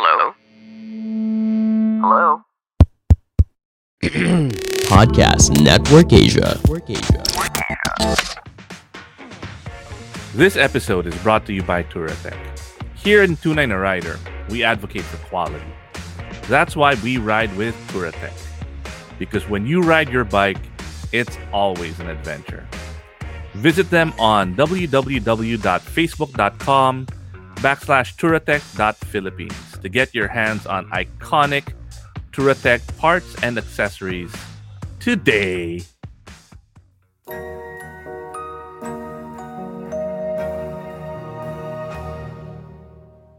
Hello? Hello? Podcast Network Asia. Network Asia. This episode is brought to you by Touratech. Here in Tunay na Rider, we advocate for quality. That's why we ride with Touratech. Because when you ride your bike, it's always an adventure. Visit them on www.facebook.com backslash touratech.philippines to get your hands on iconic Turatech parts and accessories today.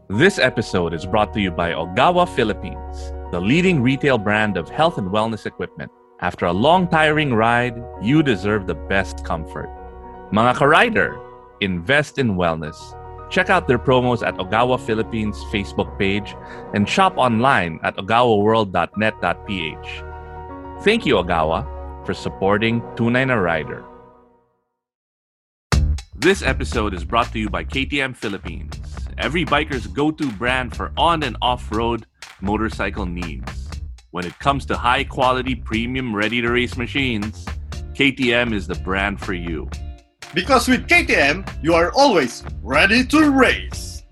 This episode is brought to you by Ogawa Philippines, the leading retail brand of health and wellness equipment. After a long, tiring ride, you deserve the best comfort. Mga ka-rider, invest in wellness. Check out their promos at Ogawa Philippines Facebook page and shop online at ogawaworld.net.ph. Thank you, Ogawa, for supporting Tunay na Rider. This episode is brought to you by KTM Philippines, every biker's go to brand for on and off road motorcycle needs. When it comes to high quality, premium, ready to race machines, KTM is the brand for you. Because with KTM, you are always ready to race.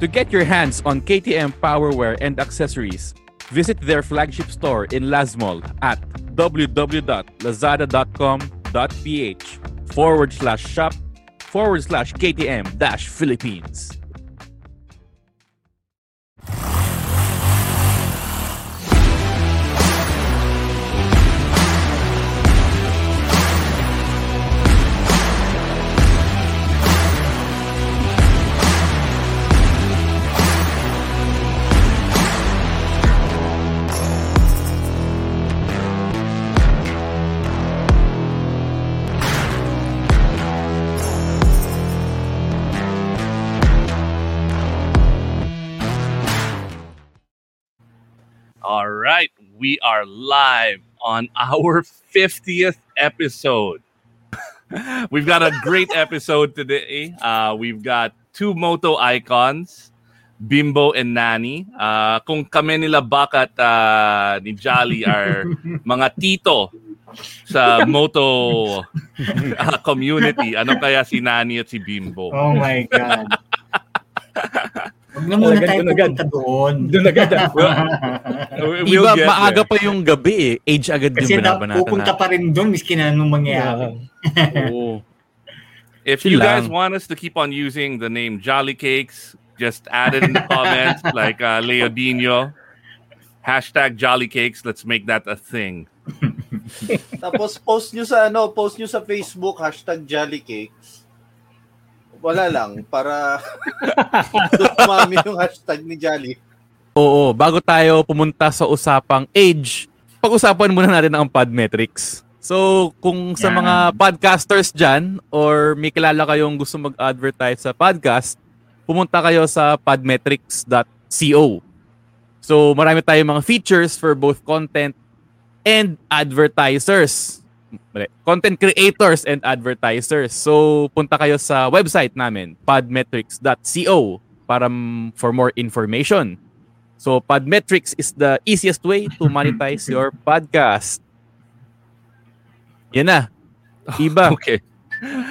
To get your hands on KTM Powerwear and accessories, visit their flagship store in Lasmall at www.lazada.com.ph forward slash shop forward slash KTM Philippines. We are live on our 50th episode. we've got a great episode today. Uh, we've got two moto icons, Bimbo and Nani. Uh, kung kami nila Bakat uh, ni Jolly are mga tito sa moto uh, community, ano kaya si Nani at si Bimbo? Oh my God. Huwag na muna tayo pupunta doon. Doon agad. We'll Iba, get maaga there. pa yung gabi eh. Age agad Kasi yung na, binabanatan pupunta pa rin doon miski na anong mangyayari. Oo. If Chill you guys want us to keep on using the name Jolly Cakes, just add it in the comments like uh, Leodino. Hashtag Jolly Cakes. Let's make that a thing. Tapos post nyo sa ano, post nyo sa Facebook hashtag Jolly Cakes. Wala lang para dumami yung hashtag ni Jolly. Oo, bago tayo pumunta sa usapang age, pag-usapan muna natin ang Podmetrics. So, kung sa Yan. mga podcasters dyan or may kilala kayong gusto mag-advertise sa podcast, pumunta kayo sa podmetrics.co. So marami tayong mga features for both content and advertisers. Mali. Content creators and advertisers. So punta kayo sa website namin, podmetrics.co para for more information. So Podmetrics is the easiest way to monetize your podcast. Yan na. Iba. Okay.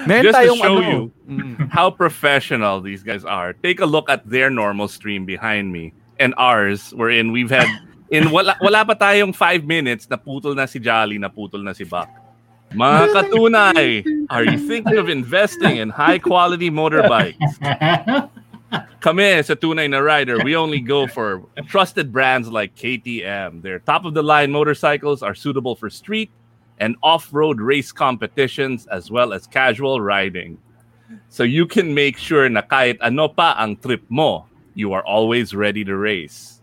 Meron Just to show ano, you mm, how professional these guys are, take a look at their normal stream behind me and ours, wherein we've had in wala, wala pa tayong five minutes, naputol na si Jolly, naputol na si Buck. Mga katunay, are you thinking of investing in high-quality motorbikes? Kami sa Tunay na Rider, we only go for trusted brands like KTM. Their top-of-the-line motorcycles are suitable for street and off-road race competitions as well as casual riding. So you can make sure na kahit ano pa ang trip mo, you are always ready to race.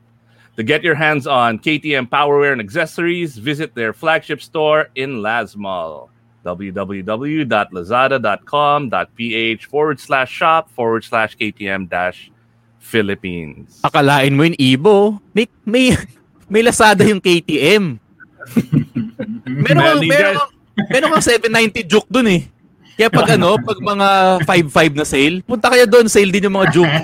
To get your hands on KTM Powerwear and accessories, visit their flagship store in Lasmal. www.lazada.com.ph forward slash shop forward slash KTM dash Philippines. akalain mo yung Ibo, may, may, may Lazada yung KTM. meron kang, meron, kang- meron kang 790 juke dun eh. Kaya pag ano, pag mga 5-5 na sale, punta kayo doon, sale din yung mga juke.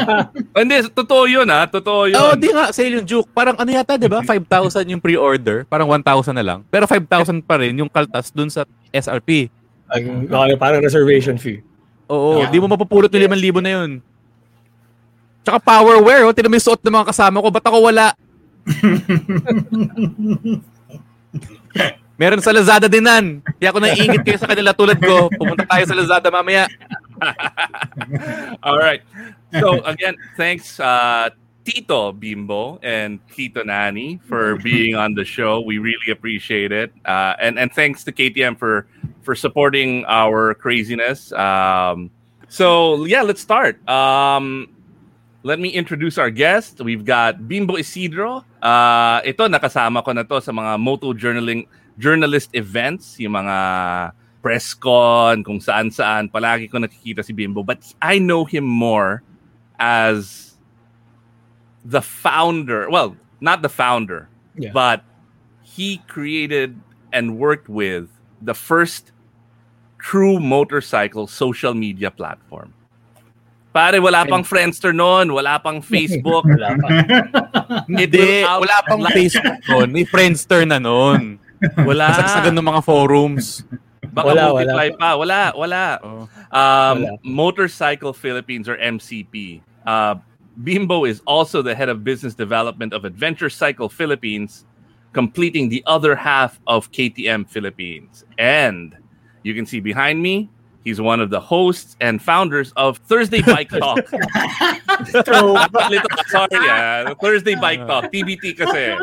Hindi, totoo yun ha. Totoo yun. Oo, di nga, sale yung juke. Parang ano yata, di ba? 5,000 yung pre-order. Parang 1,000 na lang. Pero 5,000 pa rin yung kaltas dun sa SRP. Ang, okay, parang reservation fee. Oo, Yeah. di mo mapupulot yung 5,000 na yun. Tsaka power wear, oh. Yung suot ng mga kasama ko. Ba't ako wala? Meron sa Lazada ako naiingit kayo sa kanila tulad ko. Pumunta tayo sa Lazada mamaya. All right. So again, thanks uh, Tito Bimbo and Tito Nani for being on the show. We really appreciate it. Uh, and and thanks to KTM for for supporting our craziness. Um, so yeah, let's start. Um, let me introduce our guest. We've got Bimbo Isidro. Uh, ito nakasama ko na to sa mga moto journaling journalist events, yung mga press con, kung saan-saan. Palagi ko nakikita si Bimbo. But I know him more as the founder. Well, not the founder, Yeah. but he created and worked with the first true motorcycle social media platform. Pare, wala pang Friendster noon, wala pang Facebook. Wala pa. It Hindi, wala pang Facebook noon. May Friendster na noon. Wala. Kasagsagan ng mga forums. Baka Wala, multiply wala. pa. Wala, wala. Oh. Um, Wala. Motorcycle Philippines or MCP. Uh, Bimbo is also the head of business development of Adventure Cycle Philippines, completing the other half of KTM Philippines. And you can see behind me, he's one of the hosts and founders of Thursday Bike Talk. Little, sorry, ah. Thursday Bike Talk. TBT kasi.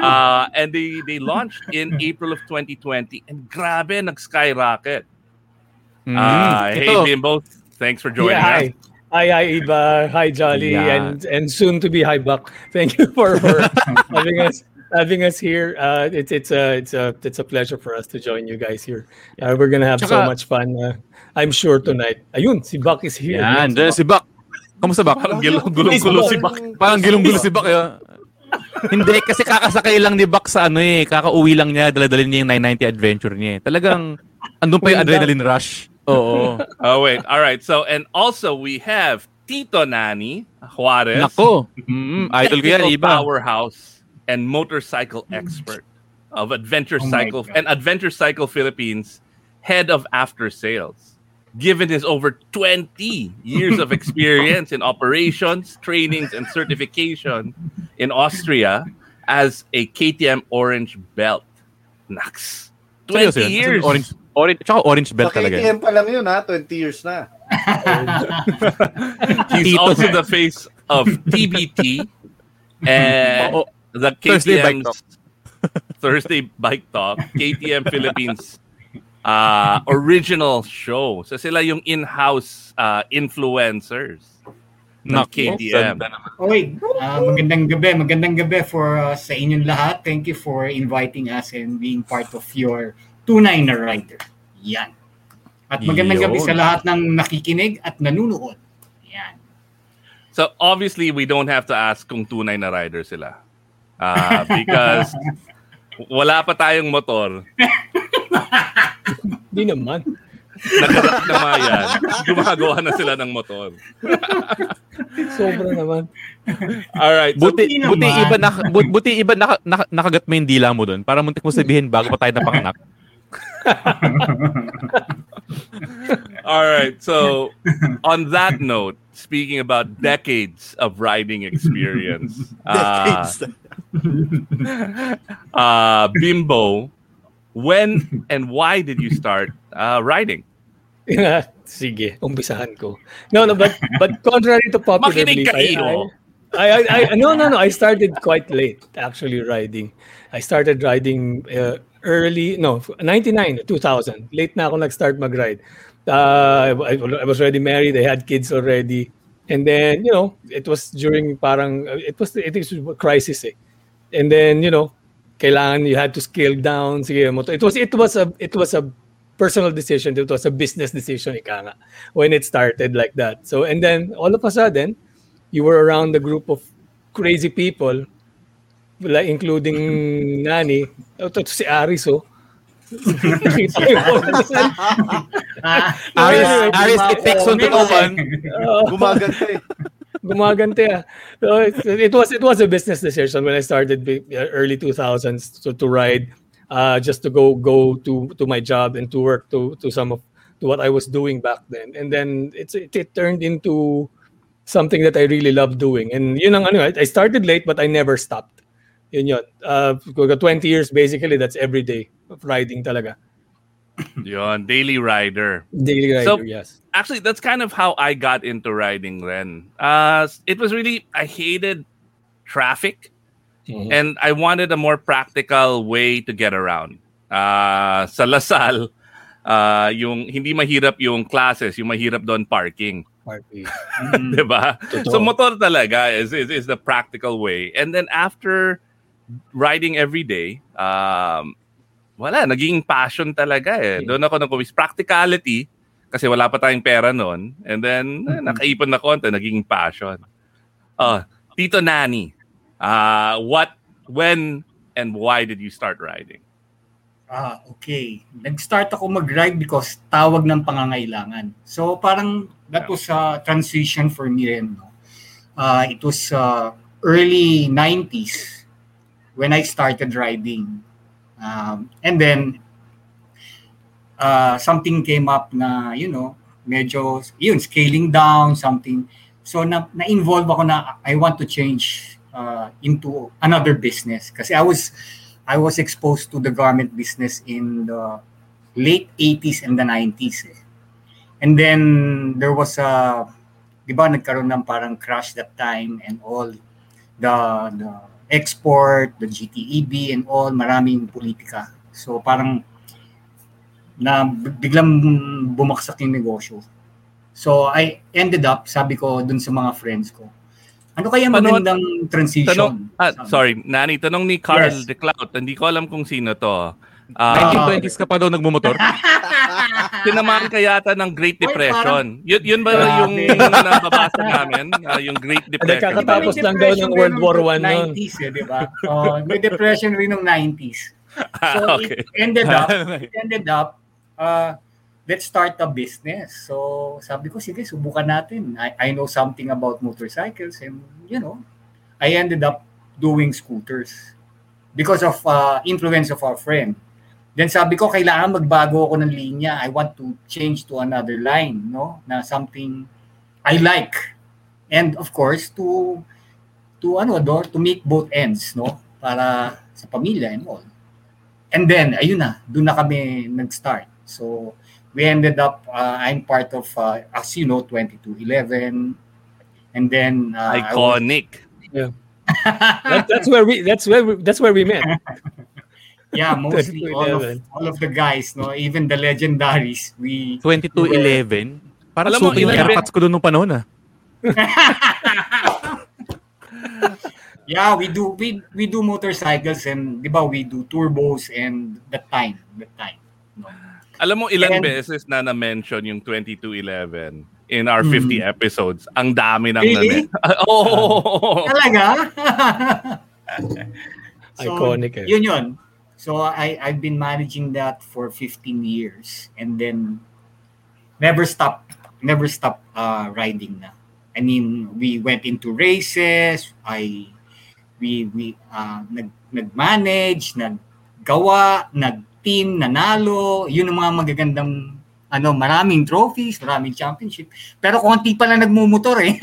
Uh, and they they launched in April of 2020 and grabe nag-skyrocket. Mm. Uh, hey Bimbo, thanks for joining yeah, us. hi. Hi, hi, Iba. Hi, Jolly. Yeah. And and soon to be hi, Buck. Thank you for, for having us having us here. Uh, it's it's a it's a it's a pleasure for us to join you guys here. Uh, we're gonna have so much fun. Uh, I'm sure tonight. Ayun, si Buck is here. yan, dyan si Bak. Kamusta Bak? Parang gulong-gulo si Bak. Parang gilong-gulo si Bak. eh. Hindi, kasi kakasakay lang ni Bak sa ano eh. Kakauwi lang niya, daladalin niya yung 990 adventure niya eh. Talagang, andun pa yung adrenaline rush. Oo. Oh wait, all right. So and also we have Tito Nani Juarez, Nako. Mm, idol ko yan, iba. powerhouse and motorcycle expert of Adventure Oh Cycle and Adventure Cycle Philippines, head of after sales. Given his over 20 years of experience in operations, trainings, and certification in Austria as a KTM Orange Belt. Nax. 20 Seryoso yun? years. Orange, orange, tsaka orange belt Sa talaga. KTM pa lang yun ha, 20 years na. He's Tito. also the face of TBT and Oo. Oh, oh. the Thursday Bike KTM's Thursday Bike Talk, KTM Philippines uh, original show. So sila yung in-house uh, influencers ganda naman. Oy, ah, magandang gabi. Magandang gabi for uh, sa inyong lahat. Thank you for inviting us and being part of your tunay na rider. Yan. At magandang gabi Yun. sa lahat ng nakikinig at nanunood. Yan. So obviously we don't have to ask kung tunay na rider sila. Uh, because wala pa tayong motor. Di naman. Nagarap na mga yan. Gumagawa na sila ng motor. Sobra naman. All right. So, Buti, Hindi buti naman. iba na, bu- buti iba naka, naka, nakagat mo yung dila mo doon para muntik mo sabihin bago pa tayo napanganak. all right. So on that note, speaking about decades of riding experience, uh, uh, Bimbo, when and why did you start uh, riding? Sige, umpisahan ko. No, no, but but contrary to popular belief, I, I, I, I, no, no, no. I started quite late actually riding. I started riding uh, early, no, 99, 2000. Late na ako nag-start mag-ride. Uh, I, I was already married. I had kids already. And then, you know, it was during parang, uh, it was, it was a crisis eh. And then, you know, kailangan you had to scale down. Sige, motor. It was, it was a, it was a personal decision. It was a business decision, ika nga, when it started like that. So, and then all of a sudden, you were around a group of crazy people, like including Nani, oh, to, si Aris, oh. Aris, Aris, it takes know one. Oh. Gumaganda eh. Gumagante ah. So it, was it was a business decision when I started uh, early 2000s to, to ride uh, just to go go to to my job and to work to to some of to what I was doing back then. And then it's it, it turned into something that I really love doing. And you know, I started late but I never stopped. Yun yun. Uh, 20 years basically that's every day of riding talaga. Yon, daily rider. Daily rider, So- yes. Actually, that's kind of how I got into riding then. Uh, it was really, I hated traffic Mhm. and I wanted a more practical way to get around. Uh, sa Lasal, uh, yung hindi mahirap yung classes, yung mahirap doon parking. Mm. Diba? Totoo. So motor talaga is, is, is the practical way. And then after riding every day, um, wala, naging passion talaga eh. Doon ako nag Practicality, kasi wala pa tayong pera noon. And then, eh, nakaipon na konti, naging passion. Oh, Tito Nani, uh, what, when, and why did you start riding? Ah, okay. Nag-start ako mag-ride because tawag ng pangangailangan. So parang that was a transition for me rin. No? Uh, it was uh, early 90s when I started riding. Um, and then uh, something came up na, you know, medyo, yun, scaling down, something. So na, na-involve ako na I want to change uh, into another business. Kasi I was I was exposed to the garment business in the late 80s and the 90s. Eh. And then there was a, di ba, nagkaroon ng parang crash that time and all. The, the export, the GTEB and all, maraming politika. So parang na biglang bumaksak yung negosyo. So I ended up, sabi ko dun sa mga friends ko, ano kaya magandang transition? Tanong, ah, sorry, Nani, tanong ni Carl Yes. De Clout. Hindi ko alam kung sino to. Ah, 1920s ka pa daw nagmumotor? tinamaan ka yata ng Great Depression. Yun, yun ba Grabe. yung nababasa namin? Ah, yung Great Depression. kakatapos lang daw ng World War I nun. 90s eh, di ba? Oh, may depression rin ng 90s. So Ah, okay. it ended up, it ended up, uh, let's start a business. So sabi ko, sige, subukan natin. I, I know something about motorcycles and, you know, I ended up doing scooters because of uh, influence of our friend. Then sabi ko, kailangan magbago ako ng linya. I want to change to another line, no? Na something I like. And of course, to to ano, do, to make both ends, no? Para sa pamilya and all. And then, ayun na, doon na kami nag-start. So, we ended up, uh, I'm part of, uh, as you know, 2211. And then, uh, I was- Iconic. That, that's where we that's where we, that's where we met. yeah, mostly all of, 2211. all of the guys, no? Even the legendaries, we... 2211? Para Alam mo, yung ko doon nung panahon ah. Yeah, we do we we do motorcycles and 'di ba we do turbos and that time, that time. No. Alam mo, ilang And- beses na na-mention yung 2211 in our 50 episodes. Ang dami ng Really? name. Oo. Talaga? Iconic eh. Yun yun. So I I've been managing that for 15 years and then never stop never stop uh, riding na. I mean, we went into races, I we we uh, nag nag-manage, naggawa, nag-team, nanalo, yun ang mga magagandang ano, maraming trophies, maraming championship. Pero konti pa lang nagmumotor eh.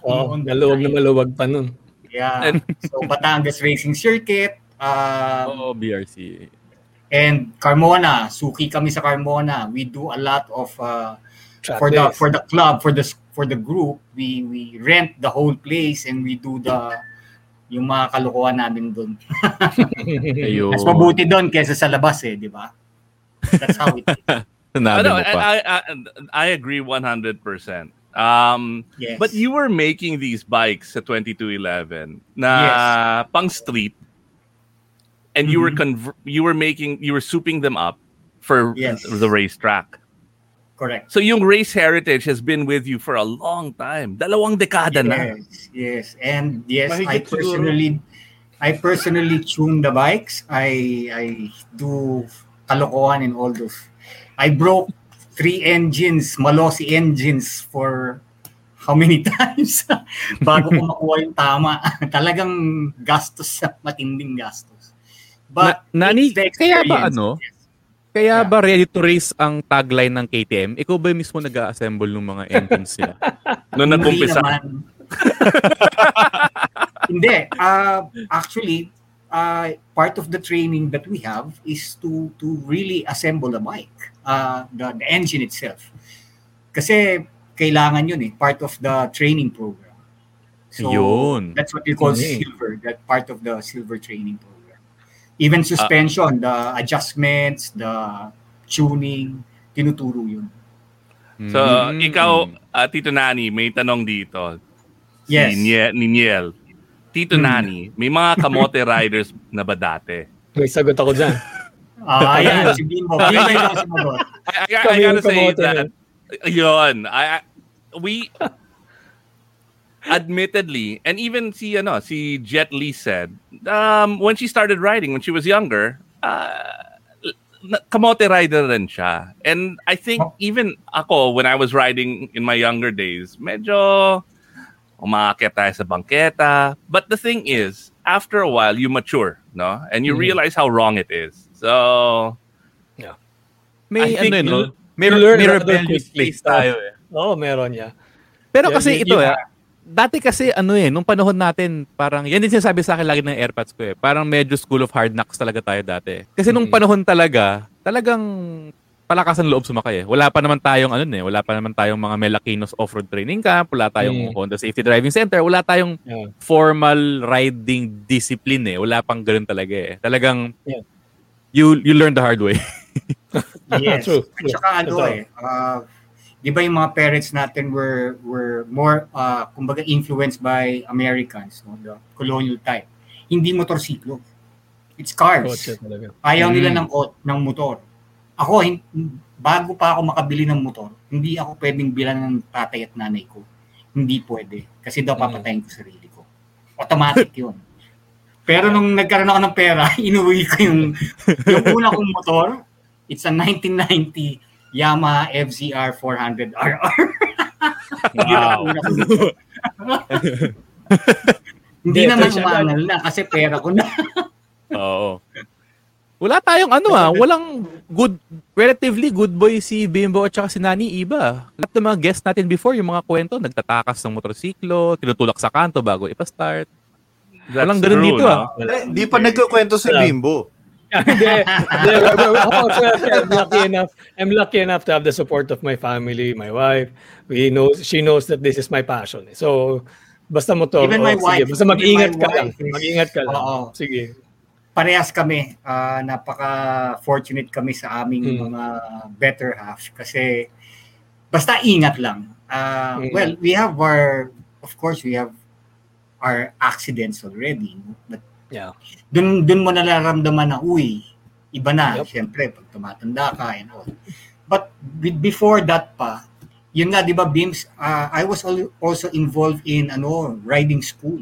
Oo, the maluwag na maluwag pa nun. Yeah. so Batangas Racing Circuit, um, Oo, BRC. and Carmona, suki kami sa Carmona. We do a lot of uh, for the for the club, for the for the group, we we rent the whole place and we do the yung mga kalokohan namin doon. Ayun. Mas mabuti doon kaysa sa labas eh, di ba? That's how it is. Sinabi Ano, mo pa. I, I, I agree 100%. Um, Yes. But you were making these bikes sa 2211 na pang street and you were Mm-hmm. conver- you were making you were souping them up for Yes. the racetrack. Correct. So yung race heritage has been with you for a long time. Dalawang dekada na. Yes, yes. And yes, I Mahigit siguro. personally I personally tune the bikes. I I do kalokohan and all those. I broke three engines, Malosi engines for how many times bago ko makuha yung tama. Talagang gastos sa matinding gastos. But Na- Nani, it's the kaya ba ano? Yes. Kaya Yeah. ba ready to race ang tagline ng KTM? Ikaw ba mismo nag-assemble ng mga engines nila? Noong Hindi nag-umpisa. Hindi. Uh, actually, uh, part of the training that we have is to to really assemble a bike, uh, the, the engine itself. Kasi kailangan yun eh, part of the training program. So Yun. that's what we call Yun eh. silver, that part of the silver training program. Even suspension, the adjustments, the tuning, tinuturo yun. So Mm. ikaw, uh, Tito Nani, may tanong dito. Yes. Si Nye- ni Niel. Tito Hmm. Nani, may mga kamote riders na ba dati? May sagot ako dyan. Ah, ayan, si Bimbo. Bimbo yung sumagot. I, I, I yung gotta say kamote that, yun, I, I, we, admittedly, and even si, ano, si Jet Li said, um, when she started riding, when she was younger, uh, kamote rider rin siya. And I think even ako, when I was riding in my younger days, medyo umakit tayo sa bangketa. But the thing is, after a while, you mature, no? And you Mm. realize how wrong it is. So, May I think ano yun, no? you- May, you learn may rather rebellious quickly. phase tayo eh. Oo, meron niya. Pero Yeah, kasi y- ito yun eh, dati kasi ano eh, nung panahon natin, parang, yan din sinasabi sa akin lagi ng airpads ko eh, parang medyo school of hard knocks talaga tayo dati. Kasi nung panahon talaga, talagang palakasan loob sumakay eh. Wala pa naman tayong ano eh, wala pa naman tayong mga Melakinos off-road training camp, wala tayong Mm. Honda Safety Driving Center, wala tayong Yeah. formal riding discipline eh. Wala pang ganun talaga eh. Talagang Yeah. you you learn the hard way. Yes. True, At true. saka ano eh, uh, di ba yung mga parents natin were were more, uh, kumbaga influenced by Americans, no? the colonial type. Hindi motorsiklo. It's cars. Kotse talaga. Ayaw nila Mm. ng, ko- ng motor. Ako, bago pa ako makabili ng motor, hindi ako pwedeng bilan ng tatay at nanay ko. Hindi pwede. Kasi daw Mm. papatayin ko sarili ko. Automatic yun. Pero nung nagkaroon ako ng pera, inuwi ko yung, yung una kong motor. It's a 1990 Yamaha FZR 400 RR. Yun ang una kong motor. Hindi Hindi, naman umangal na kasi pera ko na. Oo. Wala tayong ano ah, walang good, relatively good boy si Bimbo at saka si Nani Iba. Lahat ng mga guests natin before, yung mga kwento, nagtatakas ng motorsiklo, tinutulak sa kanto bago ipastart. That's Walang ganun true, dito, no? ah. Eh, di pa nagkukwento si Yeah. Bimbo. I'm lucky enough. I'm lucky enough to have the support of my family, my wife. We know she knows that this is my passion. So basta mo to. Even my oh, wife- Sige, basta mag-ingat ka lang. wife Mag-ingat ka lang. Oo. Sige. parehas kami. ah, napaka-fortunate kami sa aming Mm. mga better half kasi basta ingat lang. Ah, Mm. Well, we have our, of course, we have our accidents already. But Yeah. dun, dun mo nararamdaman na, uy, iba na. Yep. Siyempre, pag tumatanda ka and all. But with, before that pa, yun nga, di ba, Bims, uh, I was al- also involved in ano riding school.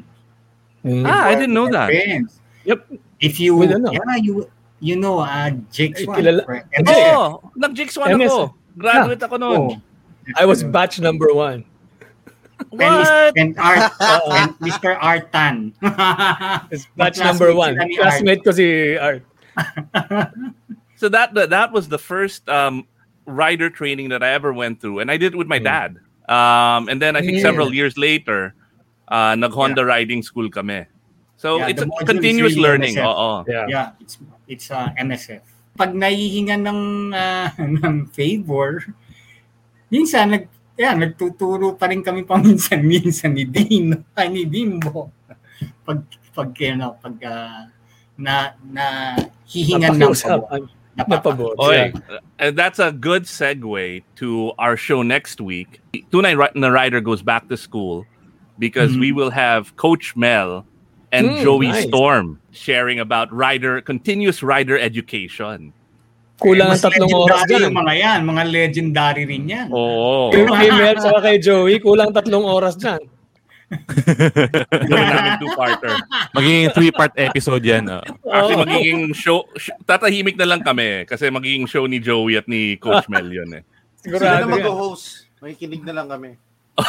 Mm. Ah, I didn't know that. Friends. Yep. If you, ano? yeah, you, you know, uh, Jake Eh, Swan. kilala-. Oo, nag-Jigs one MS. ako. Graduate ako noon. Oh. I was batch number one. And, Mis- What? and, Art, and Mr. Artan. It's batch number one. sila ni Art. Classmate ko si Art. So that that, that was the first um, rider training that I ever went through, and I did it with my dad. Um, and then I think Yeah. several years later, uh, nag Honda riding school kami. So Yeah, it's a continuous really learning. MSF. Oo. Yeah. Yeah, it's it's uh, MSF. Pag nahihingan ng uh, ng favor, minsan nag yeah, nagtuturo pa rin kami paminsan-minsan ni Dean, ay ni Bimbo. Pag pag ano, pag uh, na na hihingan ng pabor. Napakiusapan. Napabor. Yeah. uh, that's a good segue to our show next week. Tunay Ri- na Rider goes back to school because we will have Coach Mel and Mm, Joey nice. Storm sharing about rider continuous rider education. Kulang ang tatlong oras dyan. yung mga yan, mga legendary rin yan. Oo. Kay kay Mel saka kay Joey, kulang tatlong oras dyan. Gawin namin two-parter. Magiging three-part episode yan. ah. Actually, magiging show, sh- tatahimik na lang kami kasi magiging show ni Joey at ni Coach Mel yun eh. Sila Sigurado na yan. mag-host. Makikinig na lang kami.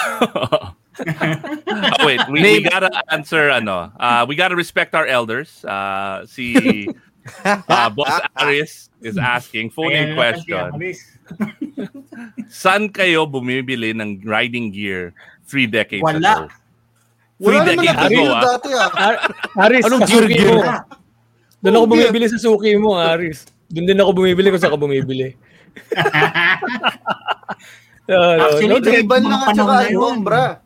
oh, wait, we, we gotta answer ano. Uh, we gotta respect our elders. Uh, si uh, Boss Aris is asking phone Ayan in na lang si question. Saan kayo bumibili ng riding gear three decades Wala. ago? Three Wala naman decades ago, ah. dati ah. Ar- Aris, Anong sa suki gear-gear? mo. Doon ako gear. bumibili sa suki mo, Aris. Doon din ako bumibili kung saan ka bumibili. No, no, Actually, no, Iban lang at saka.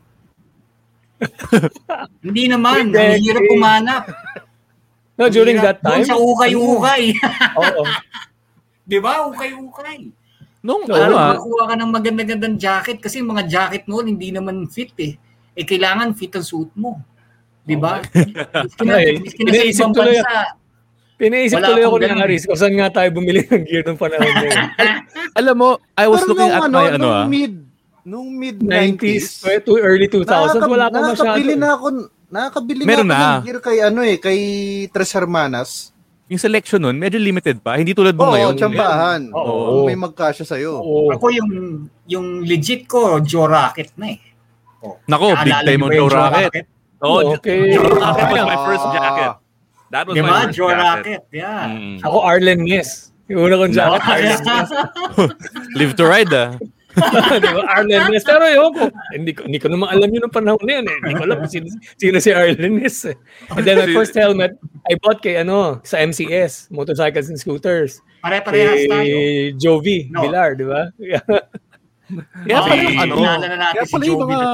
Hindi naman, Hindi. ang hirap pumanap. No, during that Doon time. sa ukay-ukay. Oo. Di ba? Ukay-ukay. Nung No, ano ah, Makakuha ka ng maganda-gandang jacket kasi yung mga jacket noon hindi naman fit eh. Eh kailangan fit ang suit mo. Di ba? Miski na, Ay, miski na sa ibang tuloy- bansa. Pinaisip tuloy ako ganun. Aris kung saan nga tayo bumili ng gear nung panahon na yun. alam mo, I was Pero looking nung at ano, my ano nung ah. mid, nung mid 90s, 90s, to early 2000s, wala pa masyado. nakakabili na ako, nakakabili Meron na ng gear kay ano eh, kay Tres Hermanas. Yung selection nun, medyo limited pa. Hindi tulad mo Oo, ngayon. tsambahan. Oo. May magkasya sa'yo. Oo. Ako yung yung legit ko, Joe Rocket na eh. Oh. Nako, big Naalala time niyo on ba yung Joe Rocket. Oh, Okay. Joe Rocket was my Ah. first jacket. That was Di my first Joe jacket. Rocket. Yeah. Mm. Ako Arlen Ness. Yung una kong jacket, Arlen. Live to ride ah. Di ba? Arlen Ness. Pero yun ko, hindi ko, hindi ko naman alam yun ng panahon na yun. Eh. Hindi ko alam kung sino, sino si Arlen Ness. Eh. And then my first helmet, I bought kay ano, sa MCS, Motorcycles and Scooters. Pare-parehas tayo. Kay Jovi No. Villar, di ba? Kaya Okay, pala yung ano, kaya si pala yung Joey mga,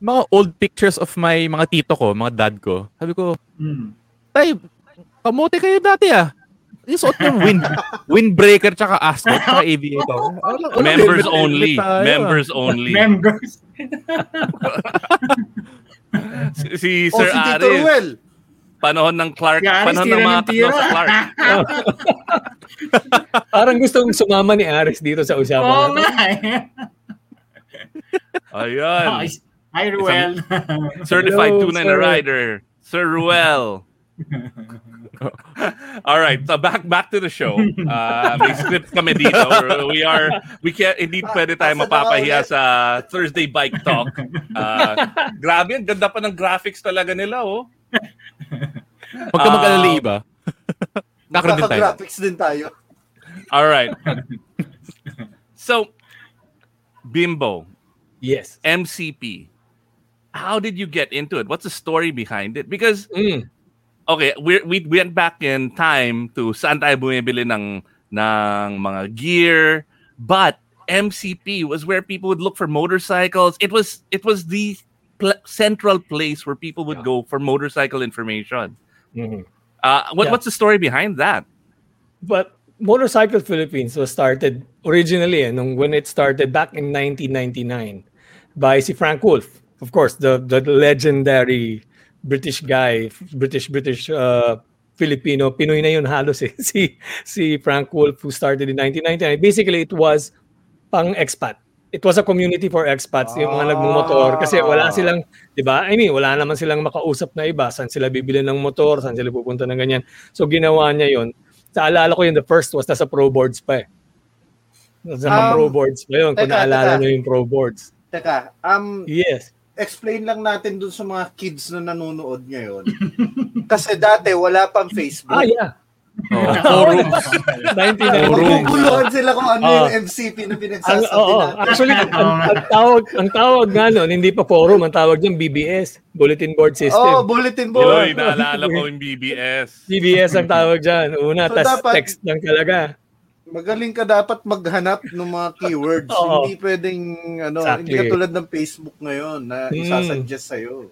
mga old pictures of my mga tito ko, mga dad ko. Sabi ko, Hmm. tay, kamote kayo dati ah. Yung suot ng wind, windbreaker tsaka ascot tsaka aviator. Ano, Members helmet- only. tayo, ah. Members only. Members. si, si O Sir Oh, si Aris, Ruel. panahon ng Clark, Si panahon ng mga ng tatlo sa Clark. Parang gustong sumama ni Aris dito sa usapan Oo natin. nga eh. Ayan. Hi, Ruel. Certified Hello, tunay sir. na rider. Sir Ruel. All right, so back back to the show. Uh, may script kami dito. We are we can't hindi pwede tayo mapapahiya sa Thursday bike talk. Uh, grabe, ang ganda pa ng graphics talaga nila, oh. Huwag ka mag-alala Ah. iba. Kakaroon din tayo. Magkaka-graphics din tayo. All right. So, Bimbo, Yes. MCP. How did you get into it? What's the story behind it? Because Mm. Okay, we we went back in time to saan tayo bumibili ng ng mga gear, but MCP was where people would look for motorcycles. It was it was the pl- central place where people would go for motorcycle information. Mhm. Uh, what Yeah. what's the story behind that? But Motorcycle Philippines was started originally eh, when it started back in 1999 by si Frank Wolf. Of course, the the legendary British guy, British British uh, Filipino, Pinoy na yun halos eh. Si si Frank Wolf who started in 1999. Basically, it was pang expat. it was a community for expats, yung mga nagmumotor. Kasi wala silang, di ba? I mean, wala naman silang makausap na iba. Saan sila bibili ng motor, saan sila pupunta ng ganyan. So, ginawa niya yun. Sa alala ko yun, the first was nasa pro boards pa eh. Nasa Um, pro boards pa yun, kung naalala teka. niyo yung pro boards. Teka, um, Yes. Explain lang natin dun sa mga kids na nanonood ngayon. Kasi dati wala pang Facebook. Ah, yeah. Oh, forum. 99. Maguguluhan sila kung ano Ah. yung MCP na Ang, pinagsasabi natin. actually, ang, ang tawag, ang tawag nga nun, hindi pa forum, ang tawag dyan BBS, Bulletin Board Oh, System. bulletin board. Uy, naalala ko yung BBS. BBS ang tawag dyan. Una, So, tas dapat- text lang talaga. Magaling ka dapat maghanap ng mga keywords. Oo. Hindi pwedeng, ano, Exactly. hindi katulad ng Facebook ngayon na Hmm. isasuggest sa'yo.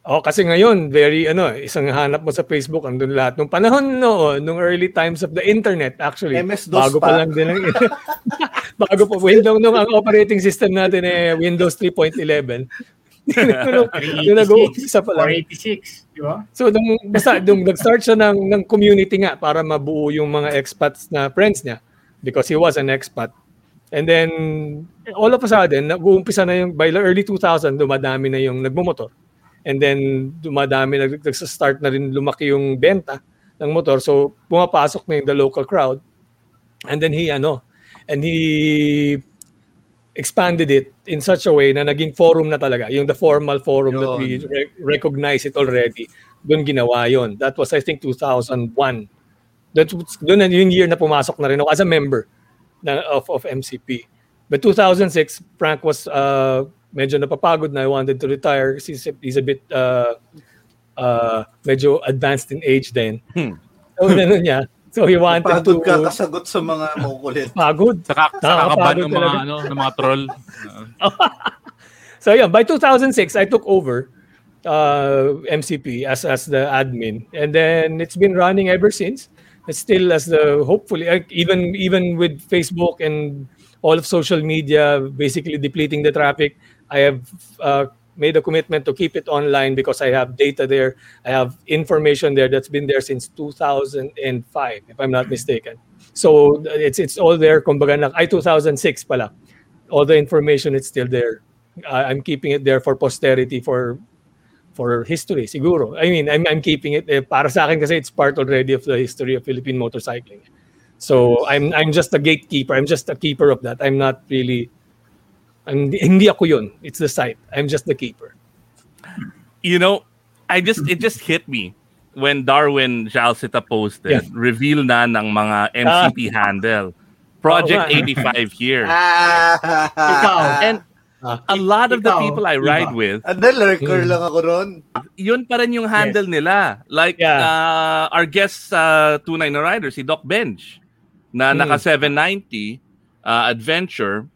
Oh, kasi ngayon, very ano, isang hanap mo sa Facebook, andun lahat. Nung panahon no, nung early times of the internet, actually, MS-DOS bago pa. pa lang din ang, bago pa Windows nung ang operating system natin eh Windows 3.11. nung, nung nag-uumpisa pa lang. 486, di ba? So nung basta nung nag-start siya ng ng community nga para mabuo yung mga expats na friends niya because he was an expat. And then all of a sudden, nag-uumpisa na yung by the early 2000 dumadami na yung nagmumotor. And then dumadami na nagsa-start na rin lumaki yung benta ng motor. So pumapasok na yung the local crowd. And then he ano, and he expanded it in such a way na naging forum na talaga. Yung the formal forum that we re- recognize it already. Doon ginawa yon. That was, I think, 2001. That was, doon na yung year na pumasok na rin ako as a member na, of, of MCP. But 2006, Frank was uh, medyo napapagod na. I wanted to retire kasi he's, a- he's a bit uh, uh, medyo advanced in age then. So, ano niya. So, he wanted Napagod to... ka kasagot sa mga makukulit. Pagod. Saka, Nakakapagod ng mga, ano, ng mga troll. So yeah, by 2006 I took over uh, MCP as as the admin, and then it's been running ever since. Still as the hopefully uh, even even with Facebook and all of social media basically depleting the traffic. I have uh, made a commitment to keep it online because I have data there. I have information there that's been there since 2005, if I'm not mistaken. So it's it's all there. Kumbaga ay 2006 pala. All the information is still there. I- I'm keeping it there for posterity for for history siguro. I mean, I'm I'm keeping it eh, para sa akin kasi it's part already of the history of Philippine motorcycling. So I'm I'm just a gatekeeper. I'm just a keeper of that. I'm not really I'm, hindi ako yun. It's the site. I'm just the keeper. you know, I just it just hit me when Darwin Jalsita posted Yeah. reveal na ng mga MCP handle. Project Oo nga. 85 here. Ikaw. And a lot of the Ikaw, people I iba. ride with, Ano, lurker lang ako ron. yun pa rin yung handle nila. Like Yeah. uh, our guest uh, 29 rider, si Doc Bench, na Hmm. naka 790 uh, adventure,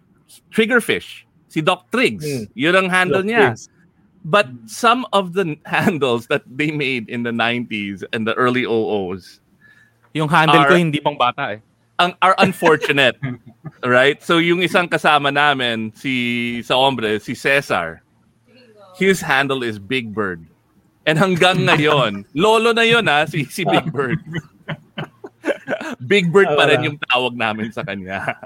Triggerfish. Si Doc Triggs. Hmm. Yun ang handle Doc niya. Triggs. But some of the handles that they made in the 90s and the early OOs Yung handle ko hindi pang bata eh. Ang are unfortunate. right? So yung isang kasama namin si sa hombre, si Cesar. His handle is Big Bird. And hanggang ngayon, lolo na 'yon ha, si si Big Bird. Big Bird pa rin yung tawag namin sa kanya.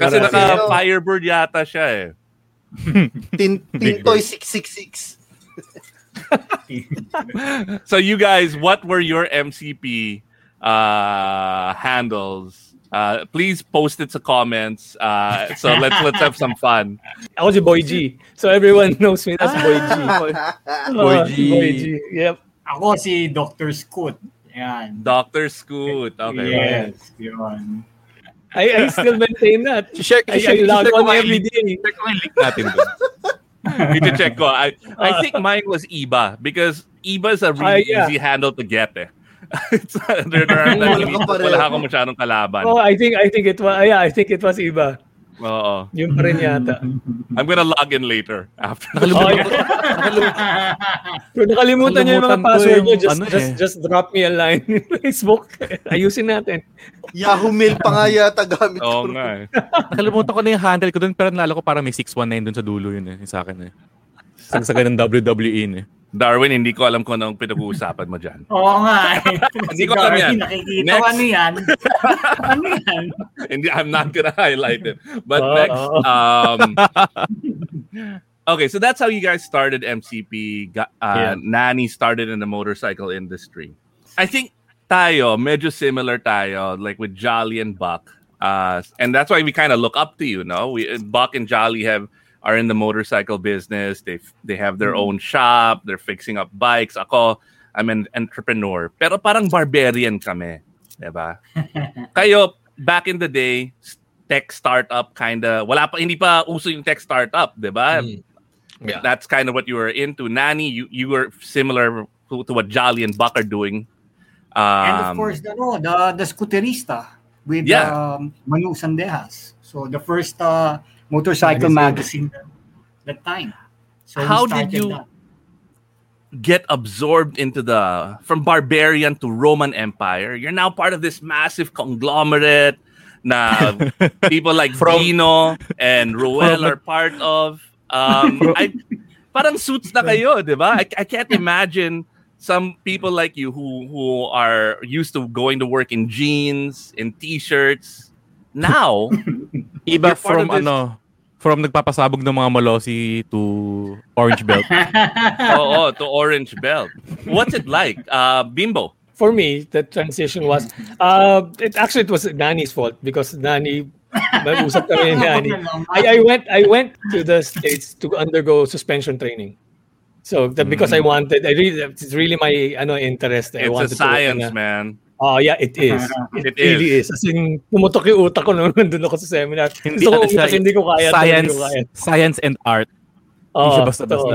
Kasi Marami. naka Firebird yata siya eh. Tin Tintoy 666. So you guys, what were your MCP uh, handles? Uh, please post it to comments. Uh, so let's let's have some fun. Ako si Boy G. So everyone knows me as Boy G. Boy G. Boy G. Yep. Ako si Dr. Scoot. Yan. Dr. Scoot. Okay. Yes, yun. I, I still maintain that. Share, I, I share, log share on nga every yung- day. ko yung link natin doon. Need to check ko. I, I think mine was Iba because Iba is a really Ah, yeah. easy handle to get eh. Wala akong masyadong kalaban. Oh, I think I think it was yeah, I think it was iba. Oo. Yun pa rin yata. I'm gonna log in later after. Oh, yeah. Kung nakalimutan niyo yung mga Nakalimutan password yung niyo, just, ano just, eh. just drop me a line in Facebook. Ayusin natin. Yahoo Mail pa nga yata gamit Oo ko. nga eh. Nakalimutan ko na yung handle ko doon pero nalala ko parang may 619 doon sa dulo yun eh, sa akin eh. Sagsagan ng WWE eh. Darwin, hindi ko alam kung anong pinag-uusapan mo dyan. Oo nga. eh. Hindi Si ko alam yan. Nakikita Next. ko ano yan. ano yan? Hindi, I'm not gonna highlight it. But Oo. next, um, okay, so that's how you guys started MCP. Uh, Yeah. Nani started in the motorcycle industry. I think tayo, medyo similar tayo, like with Jolly and Buck. Uh, and that's why we kind of look up to you, no? We Buck and Jolly have are in the motorcycle business. They they have their own shop. They're fixing up bikes. Ako, I'm an entrepreneur. Pero parang barbarian kami, 'di ba? Kayo back in the day, tech startup kind of wala pa hindi pa uso yung tech startup, 'di ba? Mm. Yeah. That's kind of what you were into. Nani, you you were similar to, to what Jolly and Buck are doing. Um, And of course, the, no, the, the scooterista with Yeah. um, Manu Sandejas. So the first uh, motorcycle magazine that time. So How did you that. get absorbed into the from barbarian to Roman Empire? You're now part of this massive conglomerate Now people like From- Dino and Ruel are part of. Um, I, parang suits na kayo, di ba? I, I can't imagine some people like you who who are used to going to work in jeans, in t-shirts. Now, Iba from of this- ano, from nagpapasabog ng mga malosi to orange belt. oo, to Orange Belt. What's it like? Uh, Bimbo. For me, the transition was, uh, it actually it was Nani's fault because Nani, mag-usap kami ni Nani. I, I went I went to the states to undergo suspension training. So that because I wanted, I really it's really my ano interest. I It's a science, to, man. Oh yeah, it is. It It, really is. As in, pumutok yung utak ko nung nandun ako sa seminar. Hindi, Gusto ko umiyak, hindi ko kaya. science, ko kaya. science and art. Hindi siya ah, basta-basta.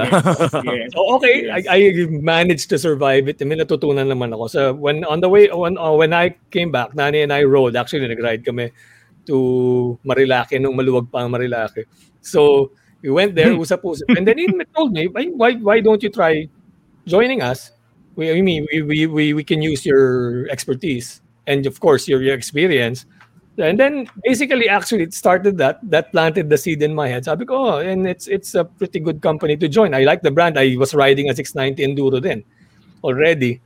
So okay, I, I managed to survive it. May natutunan naman ako. So when on the way when uh, when I came back, Nani and I rode. Actually, nag-ride kami to Marilake nung maluwag pa ang Marilake. So we went there, hmm. usap-usap. And then he told me, why why why don't you try joining us? We I mean we we we, we can use your expertise and of course your, your experience. And then basically actually it started that that planted the seed in my head. Sabi ko, oh, and it's it's a pretty good company to join. I like the brand. I was riding a 690 Enduro then already.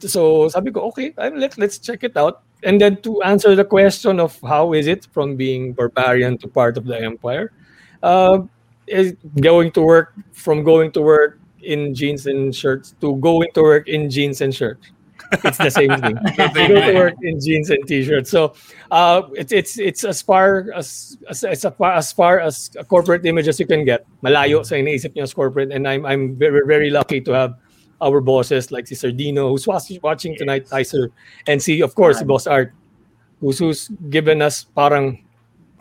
So sabi ko, okay, let's let's check it out. And then to answer the question of how is it from being barbarian to part of the empire, uh, is going to work from going to work in jeans and shirts to going to work in jeans and shirts. It's the same thing. you go to work in jeans and t-shirts. So uh, it's it's it's as far as as as far as far as a corporate image as you can get. Malayo sa iniisip niyo as corporate, and I'm I'm very very lucky to have our bosses like si Sir Dino, who's watching tonight, hi sir, and see of course Boss Art, who's who's given us parang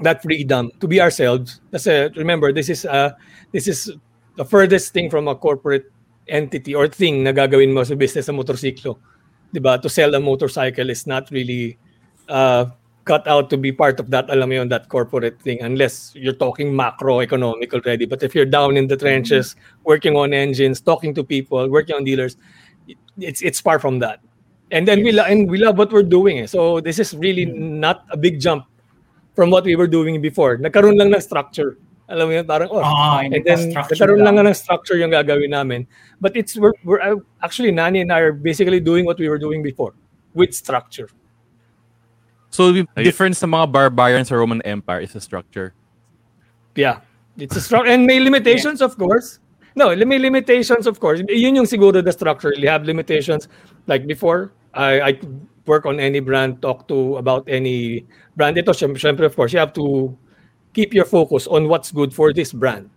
that freedom to be ourselves. Kasi remember, this is uh this is the furthest thing from a corporate entity or thing na gagawin mo sa business sa motorsiklo. 'Di ba? To sell a motorcycle is not really uh, cut out to be part of that, alam mo yun, that corporate thing, unless you're talking macroeconomic already. But if you're down in the trenches, working on engines, talking to people, working on dealers, it's it's far from that. And then we lo- and we love what we're doing. eh. So this is really not a big jump from what we were doing before. Nagkaroon lang ng structure. Alam mo yun, parang, oh, Ah, and then nagka-structure nagkaroon lang lang. ng structure yung gagawin namin. But it's, we're, we're uh, actually, Nani and I are basically doing what we were doing before with structure. So, the difference sa mga barbarians sa Roman Empire is the structure. Yeah. It's a strong and may limitations, of course. No, may limitations, of course. Yun yung siguro the structure. You have limitations. Like before, I, I work on any brand, talk to about any brand. Ito, syem- syempre, of course, you have to keep your focus on what's good for this brand.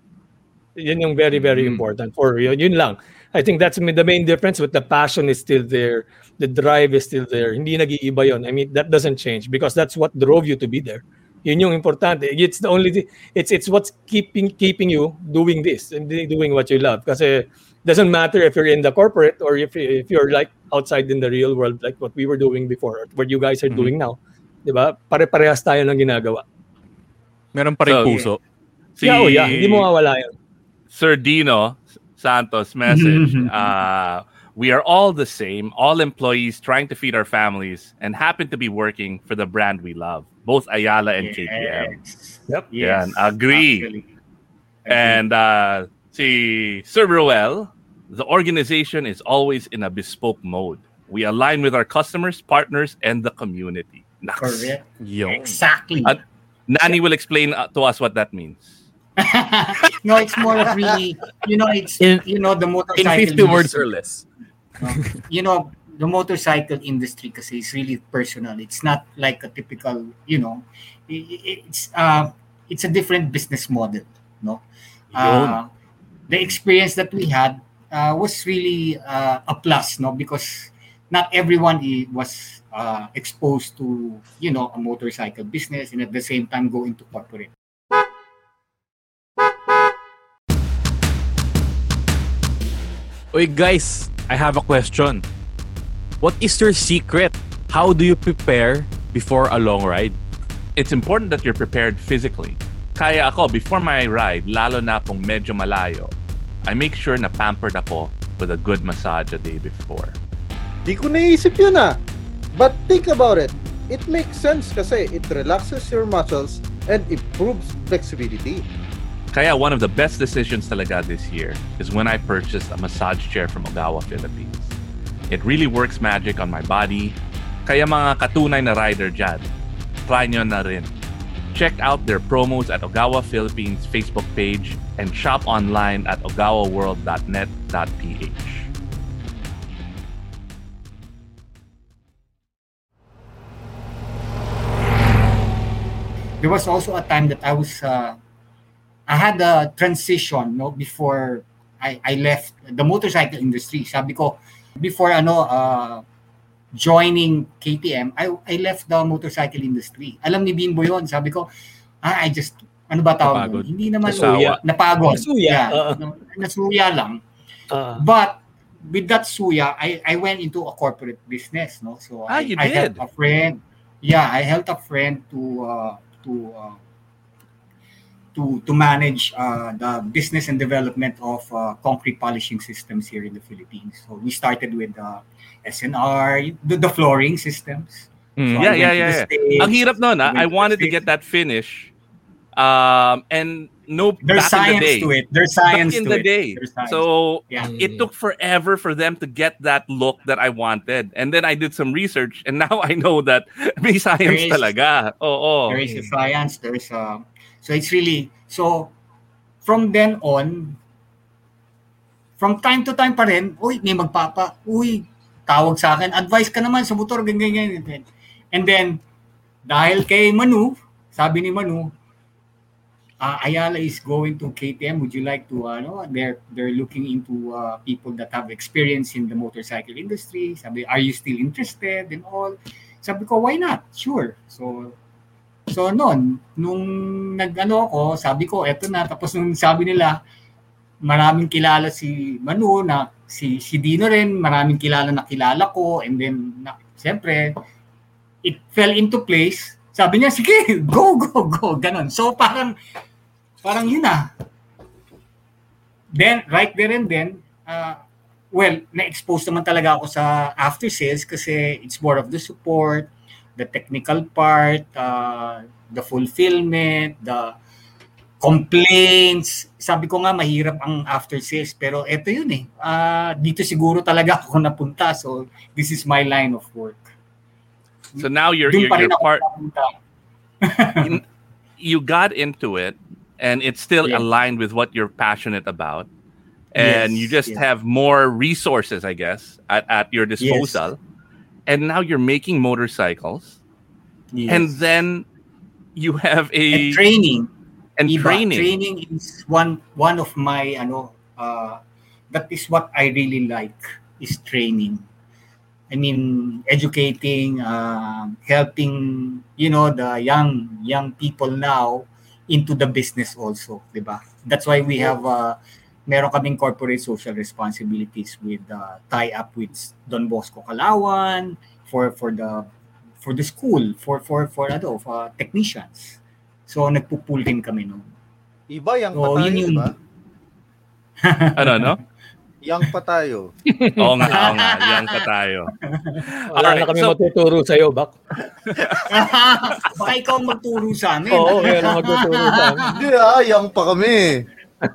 Yun yung very, very mm-hmm. important for yun. Yun lang. I think that's the main difference, but the passion is still there. The drive is still there. Hindi nag-iiba yun. I mean, that doesn't change because that's what drove you to be there. Yun yung importante. It's the only it's it's what's keeping keeping you doing this and doing what you love. Kasi doesn't matter if you're in the corporate or if if you're like outside in the real world like what we were doing before or what you guys are mm-hmm. doing now. 'Di ba? Pare-parehas tayo ng ginagawa. Meron pa rin So, puso. Si Yeah, oh yeah, hindi mo mawala yun. Sir Dino Santos message. uh, we are all the same, all employees trying to feed our families and happen to be working for the brand we love, both Ayala and KTM. Yep. Yan, agree. Actually. And uh, si Sir Ruel, the organization is always in a bespoke mode. We align with our customers, partners, and the community. Naks. Correct. Yun. Exactly. At Nani will explain uh, to us what that means. no, it's more of really, you know, it's In- you know the motorcycle. In 50 words or less. you know, the motorcycle industry kasi is really personal. It's not like a typical, you know, i- i- it's uh it's a different business model, no? Uh, the experience that we had uh, was really uh, a plus, no? Because not everyone was uh, exposed to, you know, a motorcycle business and at the same time go into corporate. Oy guys, I have a question. What is your secret? How do you prepare before a long ride? It's important that you're prepared physically. Kaya ako, before my ride, lalo na kung medyo malayo, I make sure na pampered ako with a good massage a day before. Di ko naisip yun ah. But think about it. It makes sense kasi it relaxes your muscles and improves flexibility. Kaya one of the best decisions talaga this year is when I purchased a massage chair from Ogawa, Philippines. It really works magic on my body. Kaya mga katunay na rider dyan, try nyo na rin. Check out their promos at Ogawa Philippines Facebook page and shop online at ogawaworld.net.ph. there was also a time that I was uh, I had a transition no before I I left the motorcycle industry. Sabi ko before ano uh, joining KTM, I I left the motorcycle industry. Alam ni Bimbo 'yon. Sabi ko, ah, I just ano ba tawag Napagod. Hindi naman Nasuya. napagod. Nasuya, Yeah, no- nasuya lang. Ah. But with that suya, I, I went into a corporate business, no? So Ah, I, you I did? helped a friend. Yeah, I helped a friend to uh, to uh, to to manage uh, the business and development of uh, concrete polishing systems here in the Philippines. So we started with the SNR, the, the flooring systems. Mm, So yeah, yeah, yeah, yeah. States, Ang hirap nun, ah. I I wanted to get that finish. Um, and no, There's the science day. to it. There's science back in to the it. day. So Yeah. it took forever for them to get that look that I wanted. And then I did some research and now I know that may science There is- talaga. Oo. There is a science. There is a so it's really so from then on. From time to time pa rin, uy, may magpapa, uy, tawag sa akin, advice ka naman sa motor, ganyan, ganyan. And then, dahil kay Manu, sabi ni Manu, uh, Ayala is going to KTM. Would you like to, ano, they're, they're looking into uh, people that have experience in the motorcycle industry. Sabi, are you still interested and all? Sabi ko, why not? Sure. So, so noon, nung nag-ano ako, sabi ko, eto na. Tapos nung sabi nila, maraming kilala si Manu na si si Dino rin, maraming kilala na kilala ko and then na, siyempre it fell into place. Sabi niya, sige, go, go, go. Ganon. So parang, parang yun na. Then, right there and then, uh, well, na-expose naman talaga ako sa after sales kasi it's more of the support, the technical part, uh, the fulfillment, the complaints. Sabi ko nga, mahirap ang after sales. Pero eto yun eh. Ah, dito siguro talaga ako napunta. So, this is my line of work. So now you're Doon you're, you're part you got into it and it's still Yeah. aligned with what you're passionate about and Yes, you just yes. have more resources i guess at, at your disposal and now you're making motorcycles Yes. and then you have a And training. and Iba, training. Training is one one of my ano uh, that is what I really like is training. I mean educating, um, helping you know the young young people now into the business also, 'di ba? That's why we have uh, meron kaming corporate social responsibilities with uh, tie up with Don Bosco Kalawan for for the for the school for for for ano for technicians. So nagpo-pull din kami noon. Iba, yang So, pa tayo, yun yung- di ba? ano no Yang pa tayo. oo nga oo nga yan pa tayo Wala Alright, na kami so- matuturo sa iyo, Bak. Baka ikaw magturo sa amin. Oo, meron magtuturo sa amin. Hindi ah, yang pa kami.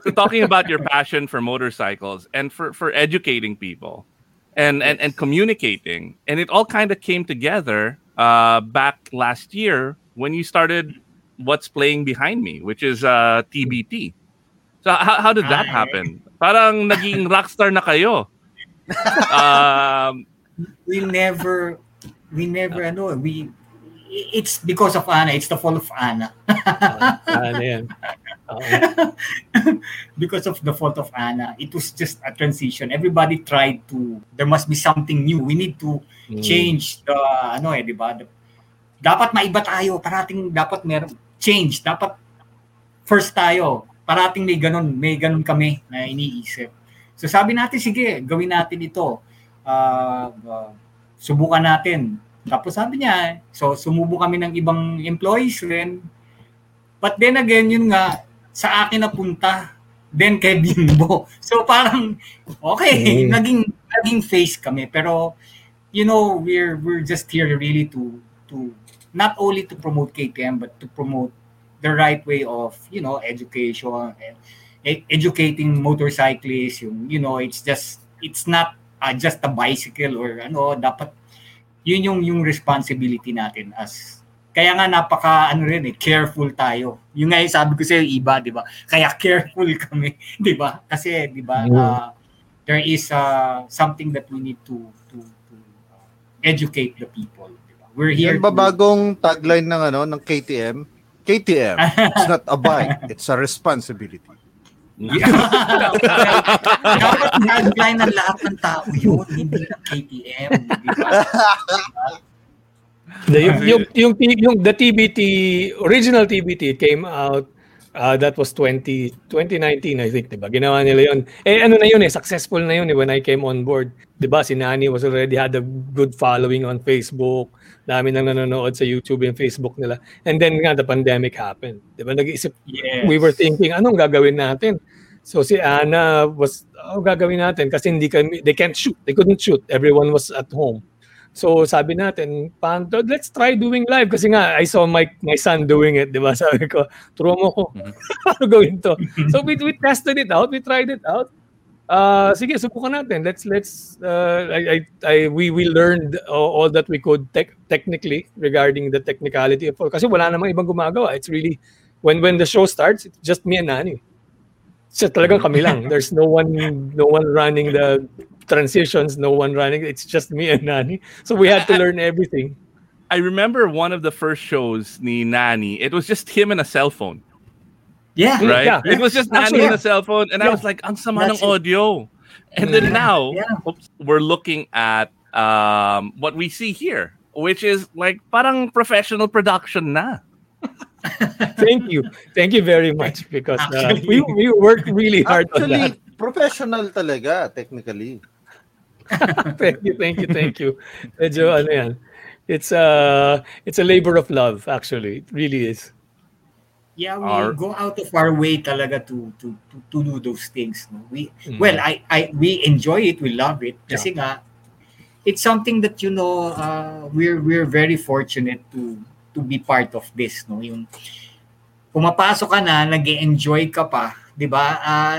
so talking about your passion for motorcycles and for for educating people and and, and communicating and it all kind of came together uh, back last year when you started what's playing behind me which is uh, TBT so how, how did that happen parang naging rockstar na kayo. Um, we never we never ano we it's because of Anna it's the fault of Anna Ano yan? Because of the fault of Anna it was just a transition. Everybody tried to there must be something new. We need to Mm. change the ano eh di ba? Dapat maiba tayo. Parating dapat meron change. Dapat first tayo parating may ganun may ganun kami na iniisip. So sabi natin sige gawin natin ito. Ah, ah, subukan natin. Tapos sabi niya so sumubo kami ng ibang employees rin. But then again yun nga sa akin napunta then kay Bimbo so parang okay Mm. naging naging face kami. Pero you know we're we're just here really to to not only to promote KTM but to promote the right way of you know education and e- educating motorcyclists yung you know it's just it's not uh, just a bicycle or ano dapat yun yung yung responsibility natin as kaya nga napaka ano rin eh careful tayo yung nga yung sabi ko sa iba di ba kaya careful kami di ba kasi di ba Mm. uh, there is uh, something that we need to to, to uh, educate the people di ba? we're here Yan ba bagong tagline ng ano ng KTM? KTM, it's not a bike, it's a responsibility. Dapat tagline ng lahat ng tao yun, hindi ng KTM. The, yung, yung, yung, yung, the TBT, original TBT came out, uh, that was 20, 2019, I think, di ba? Ginawa nila yun. Eh, ano na yun eh, successful na yun eh when I came on board. Di ba, si Nani was already had a good following on Facebook. Dami nang nanonood sa YouTube and Facebook nila. And then nga, the pandemic happened. Di ba, nag-iisip, Yes. we were thinking, anong gagawin natin? So si Anna was, oh, gagawin natin kasi hindi kami, they can't shoot. They couldn't shoot. Everyone was at home. So sabi natin, to? let's try doing live kasi nga I saw my my son doing it, 'di ba? Sabi ko, turo mo ko. Paano gawin to? So we, we tested it out, we tried it out. Uh, sige, subukan natin. Let's let's uh, I, I, I we we learned all, all that we could tech technically regarding the technicality of kasi wala namang ibang gumagawa. It's really when when the show starts, it's just me and Nani. So talagang kami lang. There's no one no one running the transitions, no one running. It's just me and Nani. So we had to learn everything. I remember one of the first shows ni Nani. It was just him and a cell phone, Yeah. right? Yeah. It was just Nani Actually, and a cell phone, and I was like, "Ang sama ng That's it. audio." And then now, Yeah. oops, we're looking at um, what we see here, which is like parang professional production na. Thank you. Thank you very much because uh, Actually- we we worked really hard on that. Actually, professional talaga, technically. thank you, thank you, thank you. Medyo ano yan. It's a it's a labor of love actually. It really is. Yeah, we Our- go out of our way talaga to to to, to do those things. No? We Mm. well, I I we enjoy it, we love it kasi nga it's something that you know uh, we're we're very fortunate to to be part of this, no? Yung pumapasok ka na, nag-enjoy ka pa, 'di ba? Uh,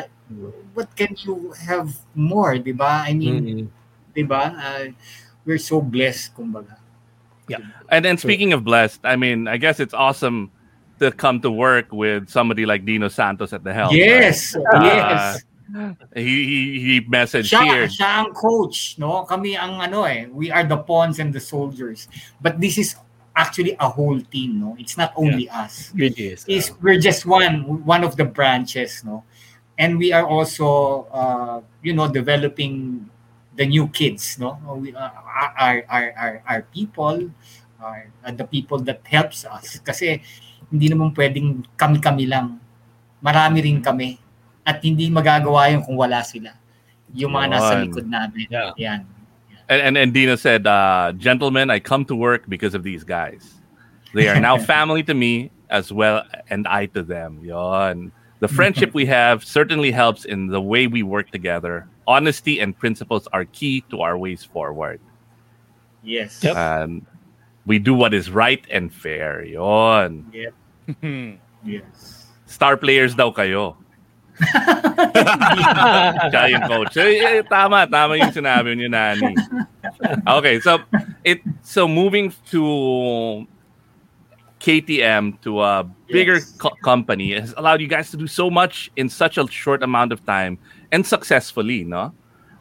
what can you have more, 'di ba? I mean, Mm. 'Di ba? Uh, we're so blessed kumbaga. Yeah. And then speaking of blessed, I mean, I guess it's awesome to come to work with somebody like Dino Santos at the helm. yes, right? yes. Uh, he, he he messaged siya, here. siya ang coach, no? Kami ang ano eh, we are the pawns and the soldiers. But this is actually a whole team, no? It's not only us. Really is. Is we're just one one of the branches, no? And we are also uh, you know, developing the new kids, no? We, uh, our, our, our, our people, are, are the people that helps us. Kasi hindi naman pwedeng kami-kami lang. Marami rin kami. At hindi magagawa yun kung wala sila. Yung mga nasa Yun. likod namin. Yeah. Yan. And, and, and Dino said, uh, Gentlemen, I come to work because of these guys. They are now family to me as well, and I to them. Yon. The friendship we have certainly helps in the way we work together. Honesty and principles are key to our ways forward. Yes. Yep. And we do what is right and fair. Yon. Yep. yes. Star players daw kayo. Siya yung coach. Eh, eh, tama, tama yung sinabi niyo, Nani. Okay, so it so moving to KTM to a bigger Yes. co- company has allowed you guys to do so much in such a short amount of time and successfully, no?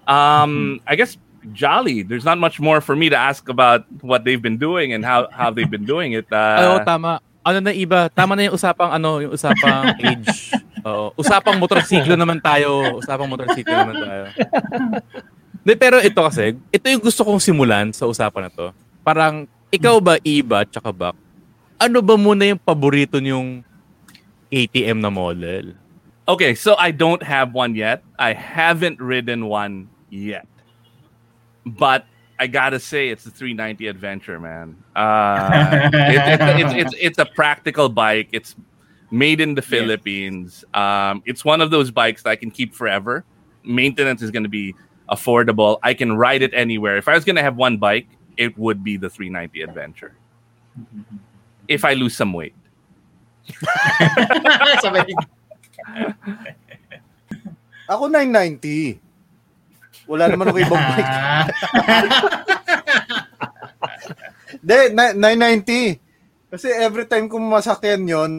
Um, I guess Jolly, there's not much more for me to ask about what they've been doing and how how they've been doing it. Uh, tama. Ano na iba? Tama na yung usapang ano, yung usapang age. Oo. Usapang motorsiklo naman tayo. Usapang motorsiklo naman tayo. De, pero ito kasi, ito yung gusto kong simulan sa usapan na to. Parang, ikaw ba, Iba, tsaka Bak, ano ba muna yung paborito niyong ATM na model? Okay, so I don't have one yet. I haven't ridden one yet. But I gotta say, it's the 390 Adventure, man. Uh, it, it, it's, it's, it's a practical bike. It's made in the Philippines. Um, it's one of those bikes that I can keep forever. Maintenance is going to be affordable. I can ride it anywhere. If I was going to have one bike, it would be the 390 Adventure. If I lose some weight. Ako 990. Wala naman ako ibang bike. Hindi, na- 990. Kasi every time ko masakyan yon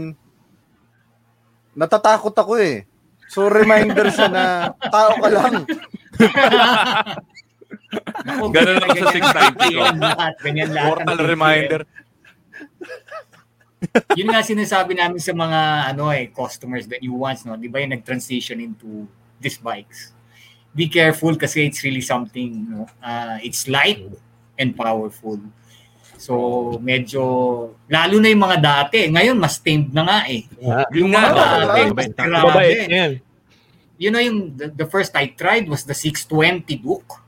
natatakot ako eh. So reminder siya na tao ka lang. Ganun ako sa 690 ko. Mortal reminder. Yun nga sinasabi namin sa mga ano eh customers, the new ones, no? 'Di ba yung nag-transition into these bikes? Be careful kasi it's really something, no? Uh, it's light and powerful. So, medyo lalo na yung mga dati. Ngayon mas tamed na nga eh. Yeah. Yun Yung mga dati, Mabait. grabe. You know yung the, the first I tried was the 620 Duke.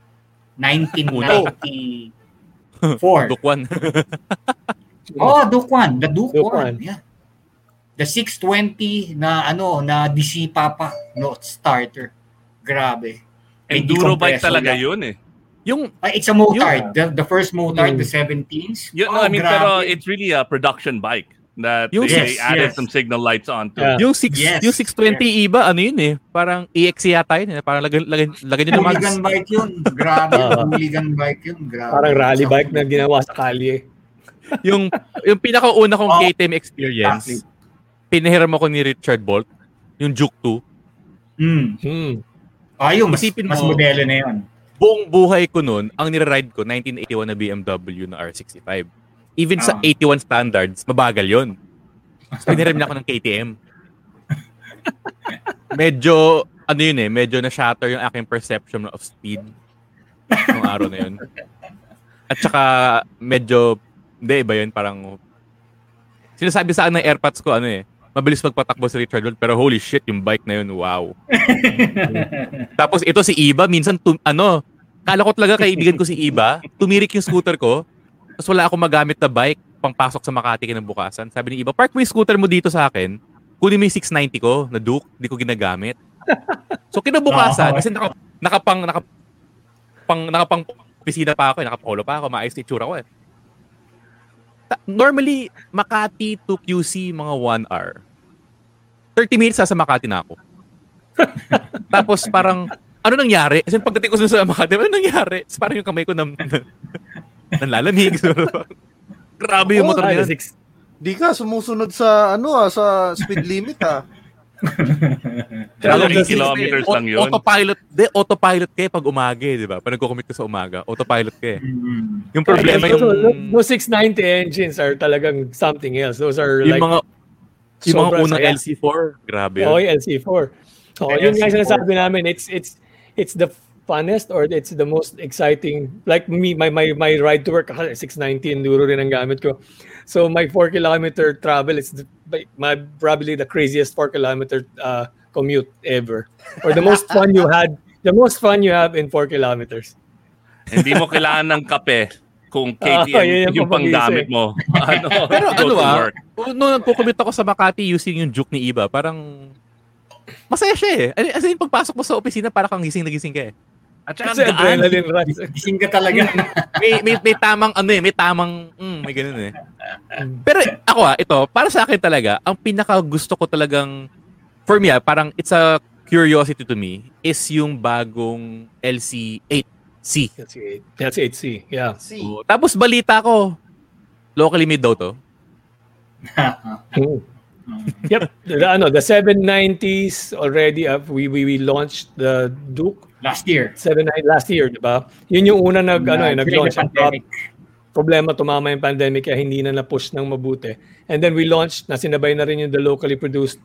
1994. Dukwan. Oh, Duke One. The Duke, Duke One. One. Yeah. The 620 na ano, na disipa pa. No starter. Grabe. Enduro bike talaga lang. yun eh. yung, Ah, it's a motard. The, the first motard, Mm. the 17s. Yeah, no, Oh, I mean, grabe. pero it's really a production bike that Yung- they, Yes, added yes. some signal lights onto. Yeah. yung, six, Yes. yung 620 iba, ano yun eh? Parang EXE yata yun eh. Parang lagyan, lagyan, lagyan nyo naman. Hooligan bike yun. Grabe. Hooligan bike yun. Grabe. Parang rally bike na ginawa sa kalye. Yung, yung pinakauna kong Oh, KTM experience, exactly. pinahiram ako ni Richard Bolt, yung Juke 2. Mm. Hmm. Ayun, mas, Isipin mas mo- modelo na yun. Buong buhay ko nun, ang nire-ride ko, 1981 na BMW na R65. Even sa Ah. 81 standards, mabagal yon. So, pinahiram na ako ng KTM. medyo, ano yun eh, medyo na-shatter yung aking perception of speed nung araw na yun. At saka, medyo, hindi, iba yun, parang, sinasabi sa akin ng airpods ko, ano eh, mabilis magpatakbo si Richard Wood, pero holy shit, yung bike na yun, wow. Tapos ito si Iba, minsan, tum- ano, kala ko talaga kaibigan ko si Iba, tumirik yung scooter ko, tapos wala akong magamit na bike, pangpasok sa Makati kinabukasan. Sabi ni Iba, park mo yung scooter mo dito sa akin, kunin mo yung 690 ko, na Duke, di ko ginagamit. So kinabukasan, kasi naka, nakapang, nakapang, nakapang opisina pa ako, eh, nakapolo pa ako, maayos na itsura ko eh. Normally, Makati to QC, mga 1 hour. 30 minutes sa Makati na ako. Tapos parang, ano nangyari? Kasi pagdating ko sa Makati, ano nangyari? Tapos parang yung kamay ko nam, nanlalamig. So, grabe yung motor niya. six. Di ka sumusunod sa ano ah, sa speed limit ah. Talaga, 3 kilometers lang yun. Autopilot, de, autopilot ka eh pag umaga di ba? Pag nagko-commit ka sa umaga, autopilot ka eh. Mm. Yung problema yung, those 690 engines are talagang something else. Those are yung like mga, yung mga unang saya. LC4, grabe yun. Oh, yung LC4. So, Yeah, yun nga LC4. sinasabi namin, it's it's it's the funnest or it's the most exciting. Like me, my my my ride to work, ah, 690 enduro rin ang gamit ko. So my 4 kilometer travel is the, my probably the craziest 4 kilometer uh, commute ever. Or the most fun you had, the most fun you have in 4 kilometers. Hindi mo kailangan ng kape kung Ah, KTM yun yung yung panggamit mo. ano, Pero ano ah, nung nagko-commute ako sa Makati using yung Juke ni Iba, parang masaya siya eh. As in, pagpasok mo sa opisina, parang kang gising na gising ka eh. At saka Kasi gaan. adrenaline rush. Gising ka talaga. May, may, may tamang ano eh, may tamang, mm, may ganun eh. Pero ako ah, ito, para sa akin talaga, ang pinaka gusto ko talagang, for me ah, parang it's a curiosity to me is yung bagong LC8C. LC8. LC8C, yeah. Oh, tapos balita ko, locally made daw to. Mm. yep. The, ano, the 790s already, uh, we, we, we launched the Duke Last year. 79 last year, di ba? Yun yung una nag, ano, eh, nag-launch. Ang pandemic. problema, tumama yung pandemic kaya hindi na na-push ng mabuti. And then we launched, na sinabay na rin yung the locally produced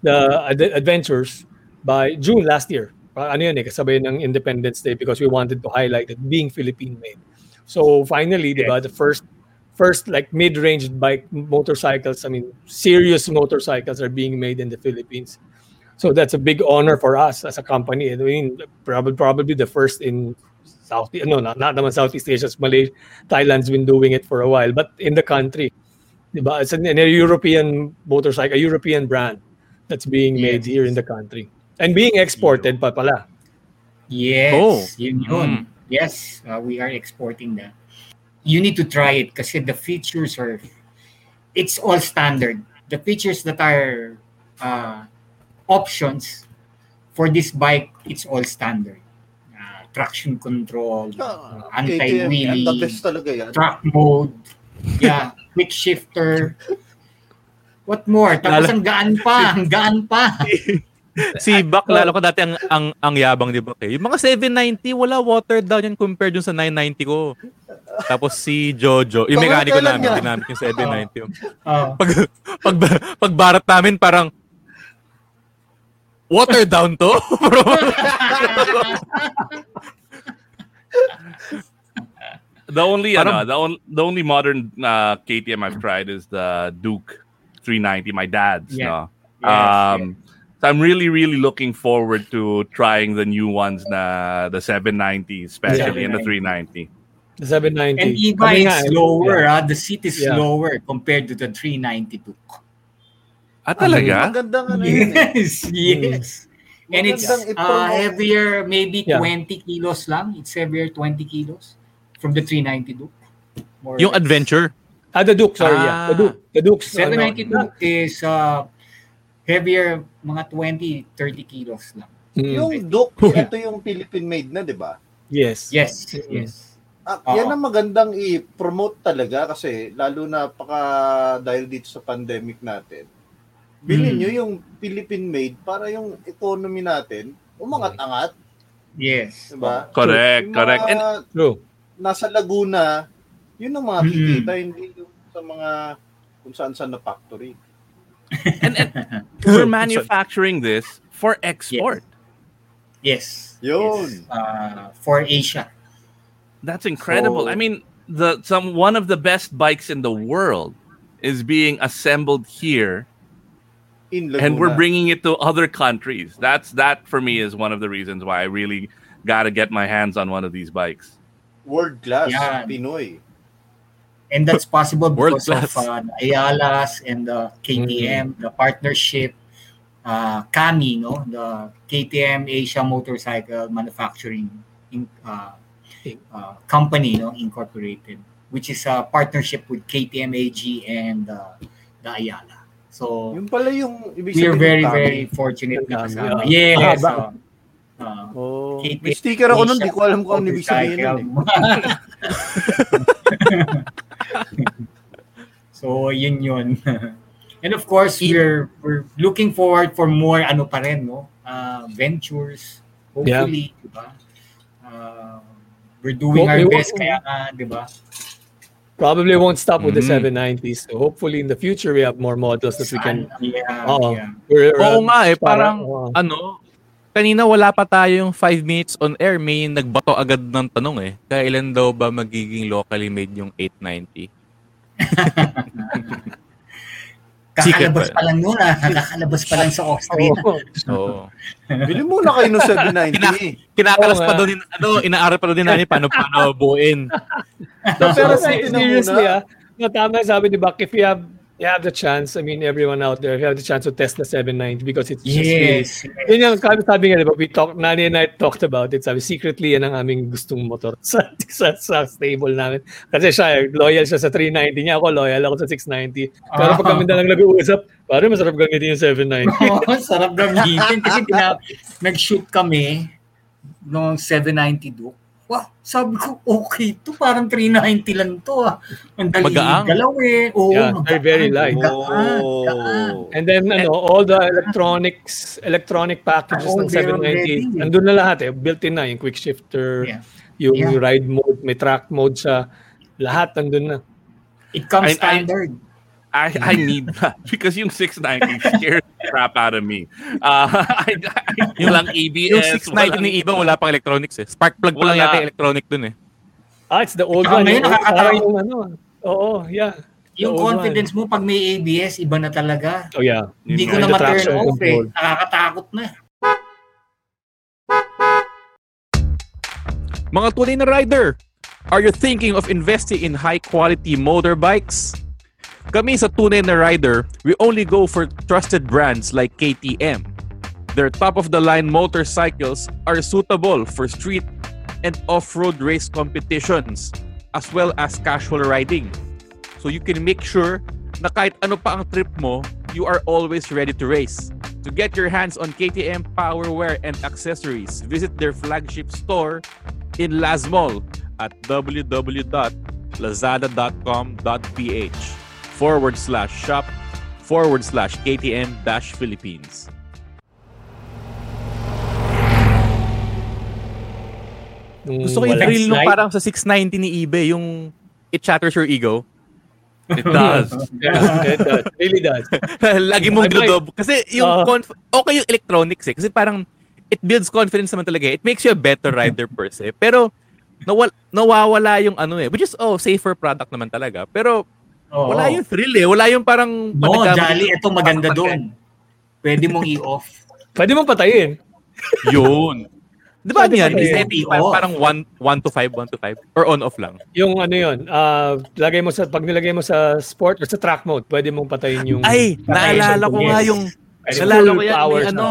the ad- adventures by June last year. Pa- Ano yun eh, kasabay ng Independence Day because we wanted to highlight it being Philippine-made. So finally, di ba, the first first like mid-range bike motorcycles, I mean, serious motorcycles are being made in the Philippines. So that's a big honor for us as a company. I mean, probably probably the first in South no, not, not naman Southeast Asia, Malaysia, Thailand's been doing it for a while, but in the country, diba? It's an, a European motorcycle, a European brand that's being made here in the country and being exported pa pala. Yes, Oh. yun yun. Yes, uh, we are exporting that. You need to try it kasi the features are, it's all standard. The features that are uh, options for this bike, it's all standard. Uh, traction control, uh, Ah, the anti-wheelie, best talaga yan. track mode, yeah, quick shifter. What more? Tapos ang gaan pa, ang gaan pa. Si Bak, lalo ko dati ang, ang, ang yabang, di ba? Eh. Yung mga 790, wala watered down yan compared dun sa 990 ko. Tapos si Jojo, yung mekaniko namin, niya. ginamit yung 790. Oh. Pag, pag, pag barat namin, parang, watered down to? The only Parang- ano, the, on, the only modern uh, KTM I've tried is the Duke 390, my dad's. Yeah. No? Yes, um, So I'm really, really looking forward to trying the new ones, na the 790, especially and the 390. The 790. And even Kami nga, it's eh, yeah. ah. the seat is Yeah. lower compared to the 392. Ah, talaga? Magandang ano yun eh. Yes, yes. And it's uh, heavier, maybe Yeah. 20 kilos lang. It's heavier 20 kilos from the 392. More or yung adventure. Ah, the Duke, sorry, yeah. The Ah. Duke. The Duke's, ano, 792 is uh, heavier mga 20, 30 kilos lang. mm, Yung Duke, ito yung Philippine made na, di ba? yes. Yes, Mm. yes. Ah, yan ang magandang i-promote talaga kasi lalo na paka dahil dito sa pandemic natin. Bilhin Hmm. nyo yung Philippine made para yung economy natin umangat-angat, Yes. di ba? Correct, Yung correct. mga And True. nasa Laguna, yun ang mga Mm. kikita, hindi yung sa mga kung saan saan na factory. we're manufacturing this for export. Yes. Yun. yes. Uh, for Asia. That's incredible. So- I mean, the some one of the best bikes in the world is being assembled here In Laguna. and we're bringing it to other countries. That's that for me is one of the reasons why I really got to get my hands on one of these bikes. world class Yan. Pinoy. And that's possible World because of uh, the Ayala's and the KTM, the partnership, uh, KAMI, no? the KTM Asia Motorcycle Manufacturing in, uh, uh, Company, no? incorporated, which is a partnership with KTM AG and uh, the Ayala. So Yung pala yung ibig we are sabihin very, very fortunate na kasama. ah. Yes. Ah, uh, uh, Oh, KTM may sticker ako nun, di ko alam kung ano ibig sabihin nun eh. so, yun yun. And of course, we're we're looking forward for more ano pa rin, no? Uh, ventures, hopefully, di ba? Uh, we're doing Well, our best kaya nga, di ba? Probably won't stop with the Mm. 790s. So hopefully in the future we have more models that we can. Yeah, Oo. yeah. We're, Oo uh, nga eh, parang, oo. ano, kanina wala pa tayong 5 minutes on air, may nagbato agad ng tanong eh. Kailan daw ba magiging locally made yung 890? Secret Kakalabas pa. lang nun, ah. Kakalabas pa lang sa Austria. Oo. So, Bili muna kayo ng 790. Kina- kinakalas Oo pa din, ano, inaaral pa din namin paano paano buuin. Pero Pero sa seriously, ah, no, tama yung sabi ni Bak, if you have you have the chance, I mean, everyone out there, if you have the chance to test the 790 because it's just Yes. yun yung sabi, sabi nga, di ba, we talk, Nani and I talked about it, sabi, secretly, yan ang aming gustong motor sa, sa, sa stable namin. Kasi siya, loyal siya sa 390 niya, ako loyal ako sa 690. Pero pag kami na lang nag-uusap, parang masarap gamitin yung 790. Oo, sarap gamitin. Kasi tina, nag-shoot kami noong 790 Duke. Wow, sabi ko, okay to. Parang 390 lang to. Ah. Ang dali Magaang. galawin. Oo, Yeah, magaan, very light. magaan, Oh. magaan. And then ano, all the electronics, electronic packages Oh, ng they're 790, ready. nandun na lahat eh. Built-in na, yung quick shifter, Yeah. yung Yeah. ride mode, may track mode siya. Lahat nandun na. It comes I- standard. I, I need that because yung 690 scares the crap out of me. Uh, I, I, Yung, walang ABS. yung 690 ni Ibang wala pang electronics eh. Spark plug pa lang yata electronic dun eh. Ah, it's the old Saka one. ngayon, parang yung ano. Oo, yeah. The Yung confidence mo pag may ABS, iba na talaga. one. Oh, yeah. Hindi ko na ma-turn off eh. control. Nakakatakot na. Mga tunay na rider, are you thinking of investing in high-quality motorbikes? Kami sa Tunay na Rider, we only go for trusted brands like KTM. Their top-of-the-line motorcycles are suitable for street and off-road race competitions as well as casual riding. So you can make sure na kahit ano pa ang trip mo, you are always ready to race. To get your hands on KTM powerwear and accessories, visit their flagship store in Lazmall at www.lazada.com.ph forward slash shop forward slash KTM dash Philippines. Nung Gusto ko yung thrill nung parang sa 690 ni eBay, yung it shatters your ego. It does. Yeah, it does. Really does. Lagi mong dodob. Kasi yung Oo. conf- okay yung electronics eh. Kasi parang it builds confidence naman talaga. eh. It makes you a better rider per se. Pero nawal nawawala yung ano eh. Which is, oh, safer product naman talaga. Pero Oo. wala yung thrill eh. Wala yung parang... No, Jolly, ito maganda doon. Pwede mong i-off. Pwede mong patayin. Yun. Di ba yan? Setting pa- parang 1 to 5, 1 to 5? Or on-off lang? Yung ano yun, ah, lagay mo sa, pag nilagay mo sa sport or sa track mode, pwede mong patayin yung... Ay, naalala ko nga yung... Ay, Naalala ko yan, may ano...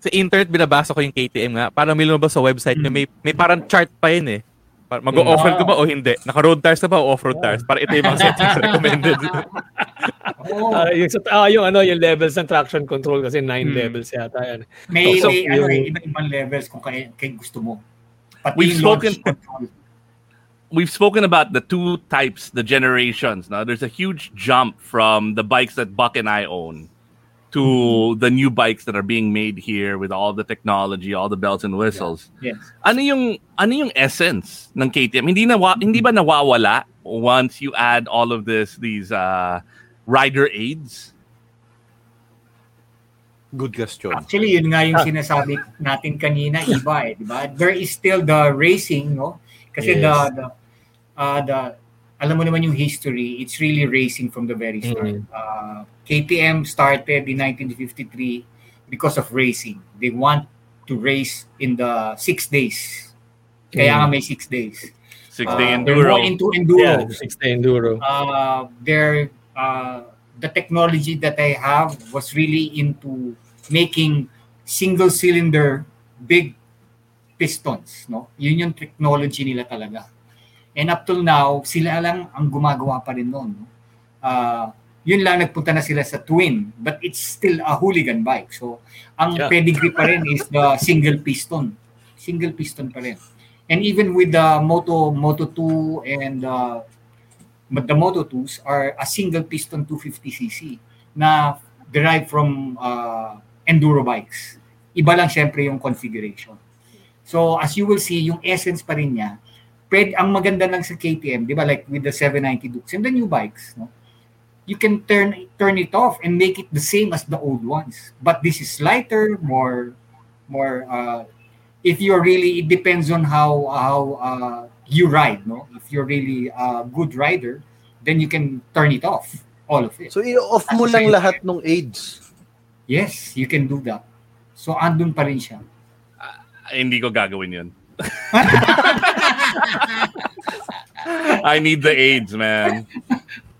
Sa internet, binabasa ko yung KTM nga. Parang may lumabas sa website Mm. niya. May, may parang chart pa yun eh. Par- Mag-o-off-road ka ba o hindi? Naka-road tires ka ba o off-road tires? Para ito yung mga settings recommended. Oo. Ah, yung, sa- ah, yung ano, yung levels ng traction control kasi nine Hmm. levels yata yan. May, So, may ano, yung- eh, iba-ibang levels kung kaya, kaya gusto mo. Pati We've spoken- control. We've spoken about the two types, the generations. Now, there's a huge jump from the bikes that Buck and I own to the new bikes that are being made here with all the technology, all the bells and whistles. Yes. Ano yung ano yung essence ng KTM? Hindi na hindi ba nawawala once you add all of this these uh, rider aids? Good question. Actually, yun nga yung sinasabi natin kanina, iba eh, di ba? There is still the racing, no? Kasi Yes. the, the, uh, the, alam mo naman yung history, it's really racing from the very start. Uh, KTM started in 1953 because of racing. They want to race in the six days. Kaya nga may six days. Six Uh, day they're enduro. more into enduro. Yeah, six day enduro. uh, their uh, the technology that I have was really into making single cylinder big pistons no yun yung technology nila talaga and up till now sila lang ang gumagawa pa rin noon no? uh, yun lang nagpunta na sila sa twin but it's still a hooligan bike so ang Yeah. pedigree pa rin is the single piston single piston pa rin and even with the moto moto 2 and uh, but the Moto 2s are a single piston 250cc na derived from uh, enduro bikes. Iba lang syempre yung configuration. So as you will see, yung essence pa rin niya, pwede, ang maganda lang sa KTM, di ba, like with the 790 Dukes and the new bikes, no? you can turn turn it off and make it the same as the old ones. But this is lighter, more more uh, if you're really it depends on how how uh, you ride no if you're really a good rider then you can turn it off all of it So, i-off mo lang lahat ng aids. yes you can do that so andun pa rin siya Ay, hindi ko gagawin yun. I need the aids, man.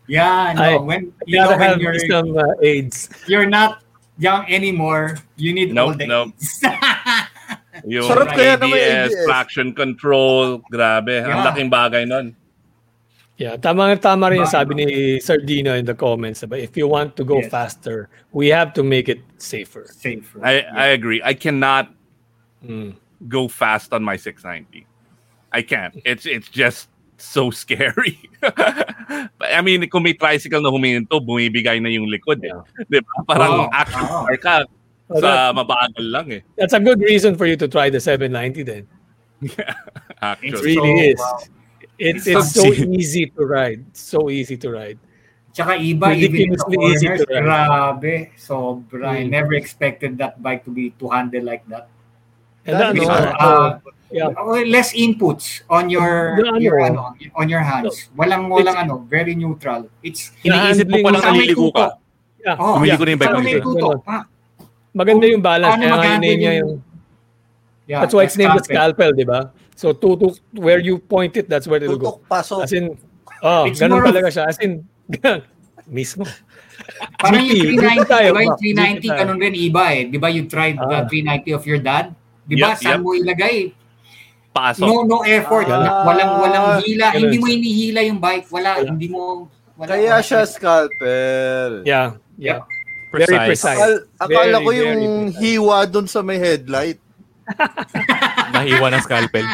Yeah, no, I- when You you know gotta when have you're some uh, aids. you're not young anymore, you need all Nope, the nope. aids. Yung Sarap kaya na may ABS, ABS. traction control, grabe. Ang Yeah. laking bagay nun. Yeah, tama tama rin yung sabi ni Sardino in the comments. But if you want to go Yes. faster, we have to make it safer. Safer. I, I agree. I cannot Mm. go fast on my 690. I can't. It's it's just so scary. But, I mean, kung may tricycle na huminto, bumibigay na yung likod. Eh. Di ba? Parang Oo, action oo. car ka Oh, sa mabagal lang eh. That's a good reason for you to try the 790 then. It Actually. really is. wow. It's It's it's so- so easy to ride. So easy to ride. Tsaka iba, even in the Ridiculously easy corners, to ride. grabe. Sobra. I Mm. never expected that bike to be two-handed like that. And That ano, is- uh, Uh, yeah. less inputs on your ano? your ano, on your hands. Walang walang ano, very neutral. It's Iniisip mo palang Sa may naliligo ka. Yeah. Oh, Bumili yeah. ko na yung bike tutok pa. Maganda yung balance. Paano Kaya name niya yung- Yeah, that's why it's named the scalpel. scalpel, di ba? So, to, to, where you point it, that's where it'll go. Tutok, pasok. As in, oh, It's ganun talaga siya. As in, mismo. Parang yung GP, 390, tayo, diba yung Bob. 390 GP tayo. ganun rin iba eh. Di ba you tried the Ah. 390 of your dad? Di ba? Yep, Saan yep. mo ilagay? Pasok. No no effort. Ah. walang walang hila. Ganun. Hindi mo inihila yung bike. Wala. Wala. Hindi mo wala. Kaya wala. siya scalpel. Yeah, yeah. Very Precise. precise. Akal, akala Very, ko yung precise. hiwa dun sa may headlight. Nahiwa ng scalpel.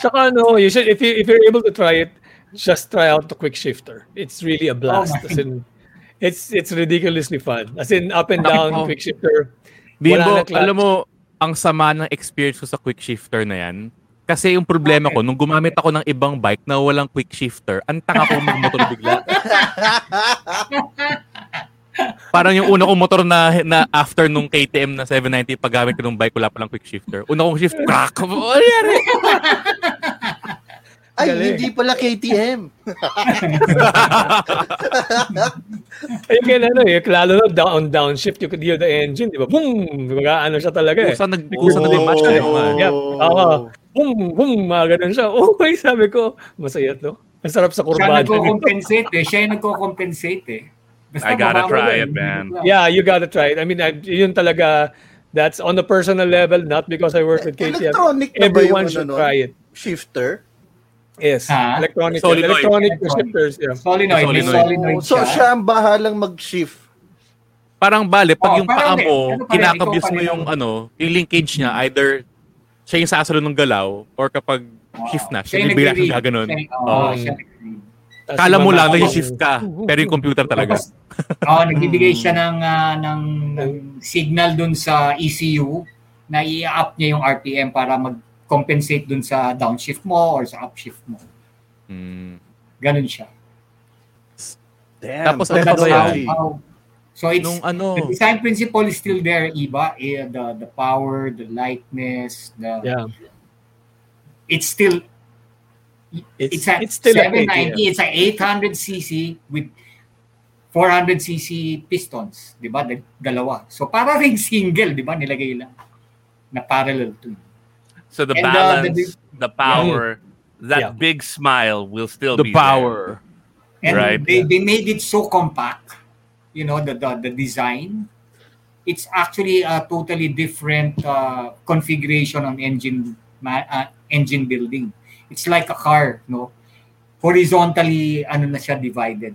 Tsaka ano, you should, if, you, if you're able to try it, just try out the quick shifter. It's really a blast. Oh. As in, it's it's ridiculously fun. As in, up and down, Oh. quick shifter. Bimbo, alam mo, ang sama ng experience ko sa quick shifter na yan. Kasi yung problema ko, nung gumamit ako ng ibang bike na walang quick shifter, ang tanga ko magmotor bigla. Parang yung una kong motor na, na after nung KTM na 790, paggamit ko ng bike, wala palang quick shifter. Una kong shift, crack! Ano? Ay, Galing. hindi pala KTM. Ayun kaya ano eh, lalo na down, downshift, you could hear the engine, di ba? Boom! Mag-ano siya talaga eh. Kusa nag kusa na din match Oh. naman. Yep. Oo. Boom! Boom! Mga ganun siya. Okay, sabi ko, masaya to. Ang sarap sa Siya kurbada. nagko-compensate eh. Siya yung nagko-compensate eh. Basta I gotta try it, man. Yeah, you gotta try it. I mean, I, yun talaga, that's on a personal level, not because I work with KTM. Electronic na ba Everyone yung should ano, try it. Shifter? Yes. Ha? Electronic. Solenoid. Electronic shifters. Yeah. Solenoid. Solenoid. solenoid So, siya. ang bahalang mag-shift. Parang bale, pag Oh, yung paa parang eh, mo, ano pa mo yung ano, yung linkage niya, either siya yung sasalo ng galaw or kapag shift na, siya yung bigla gaganon. Siya nag-read. Tas Kala mo lang na shift ka, pero yung computer talaga. Oo, nagbibigay siya ng, ah, ng, ng signal dun sa ECU na i-up niya yung RPM para mag-compensate dun sa downshift mo or sa upshift mo. Hmm. Ganun siya. Damn. Tapos So ano that's ba how, yan? how- so it's Nung ano, the design principle is still there, iba. Eh, the the power, the lightness, the Yeah. it's still It's, it's a it's still a 790, KTM. it's a 800 cc with 400 cc pistons, 'di ba? Dal- Dalawa. So para ring single, 'di ba? Nilagay lang na parallel to. So the And, uh, balance, the- the, power, that Yeah. big smile will still the be there. power. And Right. they, they made it so compact, you know, the, the, the design. It's actually a totally different uh, configuration on engine ma- uh, engine building. It's like a car, no? Horizontally, ano na siya, divided.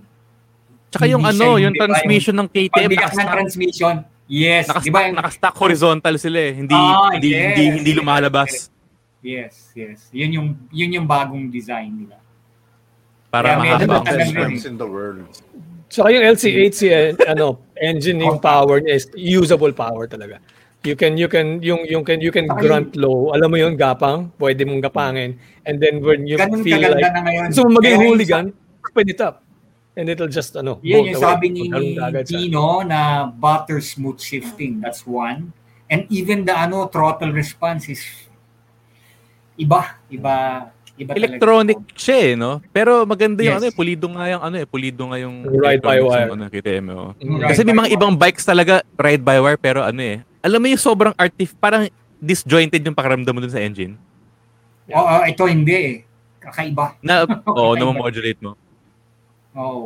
Tsaka yung Hindi siya ano, yung- yung di transmission ng KTM, Pagbiyak ng nakastack, transmission, yes. Di ba? nakastack, yung- nakastack horizontal sila eh. Hindi, Ah, hindi, yes, hindi, hindi yes, lumalabas. Yes, yes. Yun yung, yun yung bagong design nila. Para medyo mahaba ang in the world. Saka yung LC8C eh, ano, engine yung power niya is usable power talaga. You can you can yung yung can you can grunt low. Alam mo yung gapang, pwede mong gapangin. And then when you Ganun feel kaganda like na ngayon. mo maging hooligan, it up. And it'll just ano, Yan yung sabi ni Dino na butter smooth shifting. That's one. And even the ano throttle response is iba, iba, iba talaga. Electronic siya eh, no? Pero maganda yung Yes. ano eh, pulido nga yung ano eh, pulido nga yung Ride by wire. ng Ano, KTM, oh. Mm. Ride Kasi may mga wire. ibang bikes talaga ride by wire pero ano eh. Alam mo yung sobrang artif, parang disjointed yung pakiramdam mo dun sa engine. Oo, ito hindi eh. Kakaiba. Na, oo, Kakaiba. na modulate mo. Oh.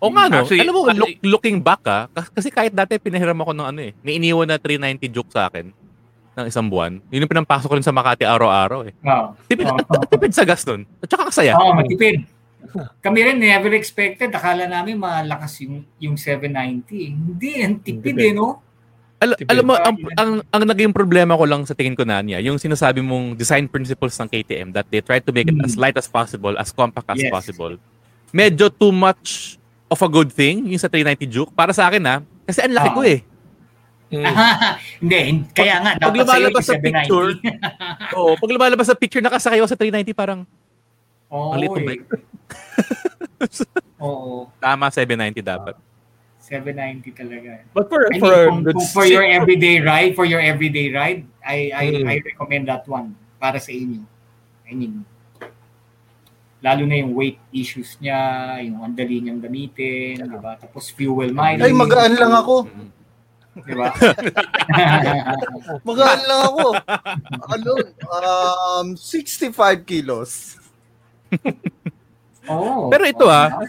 O nga, no? Actually, Alam mo, actually- look- looking back, ah, kas- kasi kahit dati pinahiram ako ng ano eh, may iniwan na 390 joke sa akin ng isang buwan. Yun yung pinampasok ko rin sa Makati araw-araw eh. Oh. Tipid, Oh. at- tipid sa gas nun. At saka kasaya. Oo, matipid. Kami rin never expected. Akala namin malakas yung yung 790. Hindi, ang tipid Tipid. eh, no? Al- Tipid. alam mo, ang, ang, ang naging problema ko lang sa tingin ko na niya, yung sinasabi mong design principles ng KTM that they try to make it as light as possible, as compact as Yes. possible. Medyo too much of a good thing yung sa 390 Juke. Para sa akin ha, kasi ang laki Ah. ko eh. Mm. Hindi, hin- kaya nga, Pag dapat sa'yo lumalabas sa picture, 790. Oo, pag lumalabas sa picture, nakasakay ako sa 390, parang Oo, ang liit ng eh. bike. Oo, Tama, 790 dapat. 790 talaga. But for, I mean, for kung for your everyday ride, for your everyday ride, I I, Mm. I recommend that one para sa inyo. I mean, lalo na yung weight issues niya, yung ang dali niyang gamitin, di ba? Tapos fuel mileage. Ay, magaan lang ako. Di ba? Magaan lang ako. Ano? Um, 65 kilos. Oo. Pero ito, ah.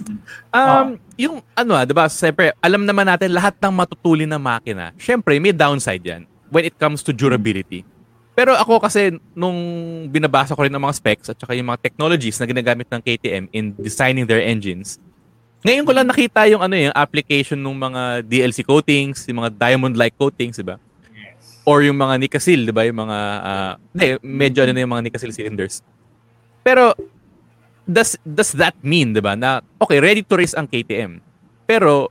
Um, yung ano ah, 'di ba? Siyempre, alam naman natin lahat ng matutuli na makina. Siyempre, may downside 'yan when it comes to durability. Pero ako kasi nung binabasa ko rin ang mga specs at saka yung mga technologies na ginagamit ng KTM in designing their engines. Ngayon ko lang nakita yung ano yung application ng mga DLC coatings, yung mga diamond-like coatings, 'di ba? Or yung mga Nicasil, 'di ba? Yung mga ah, hindi, medyo ano na yung mga Nicasil cylinders. Pero does does that mean, 'di ba, na okay, ready to race ang KTM. Pero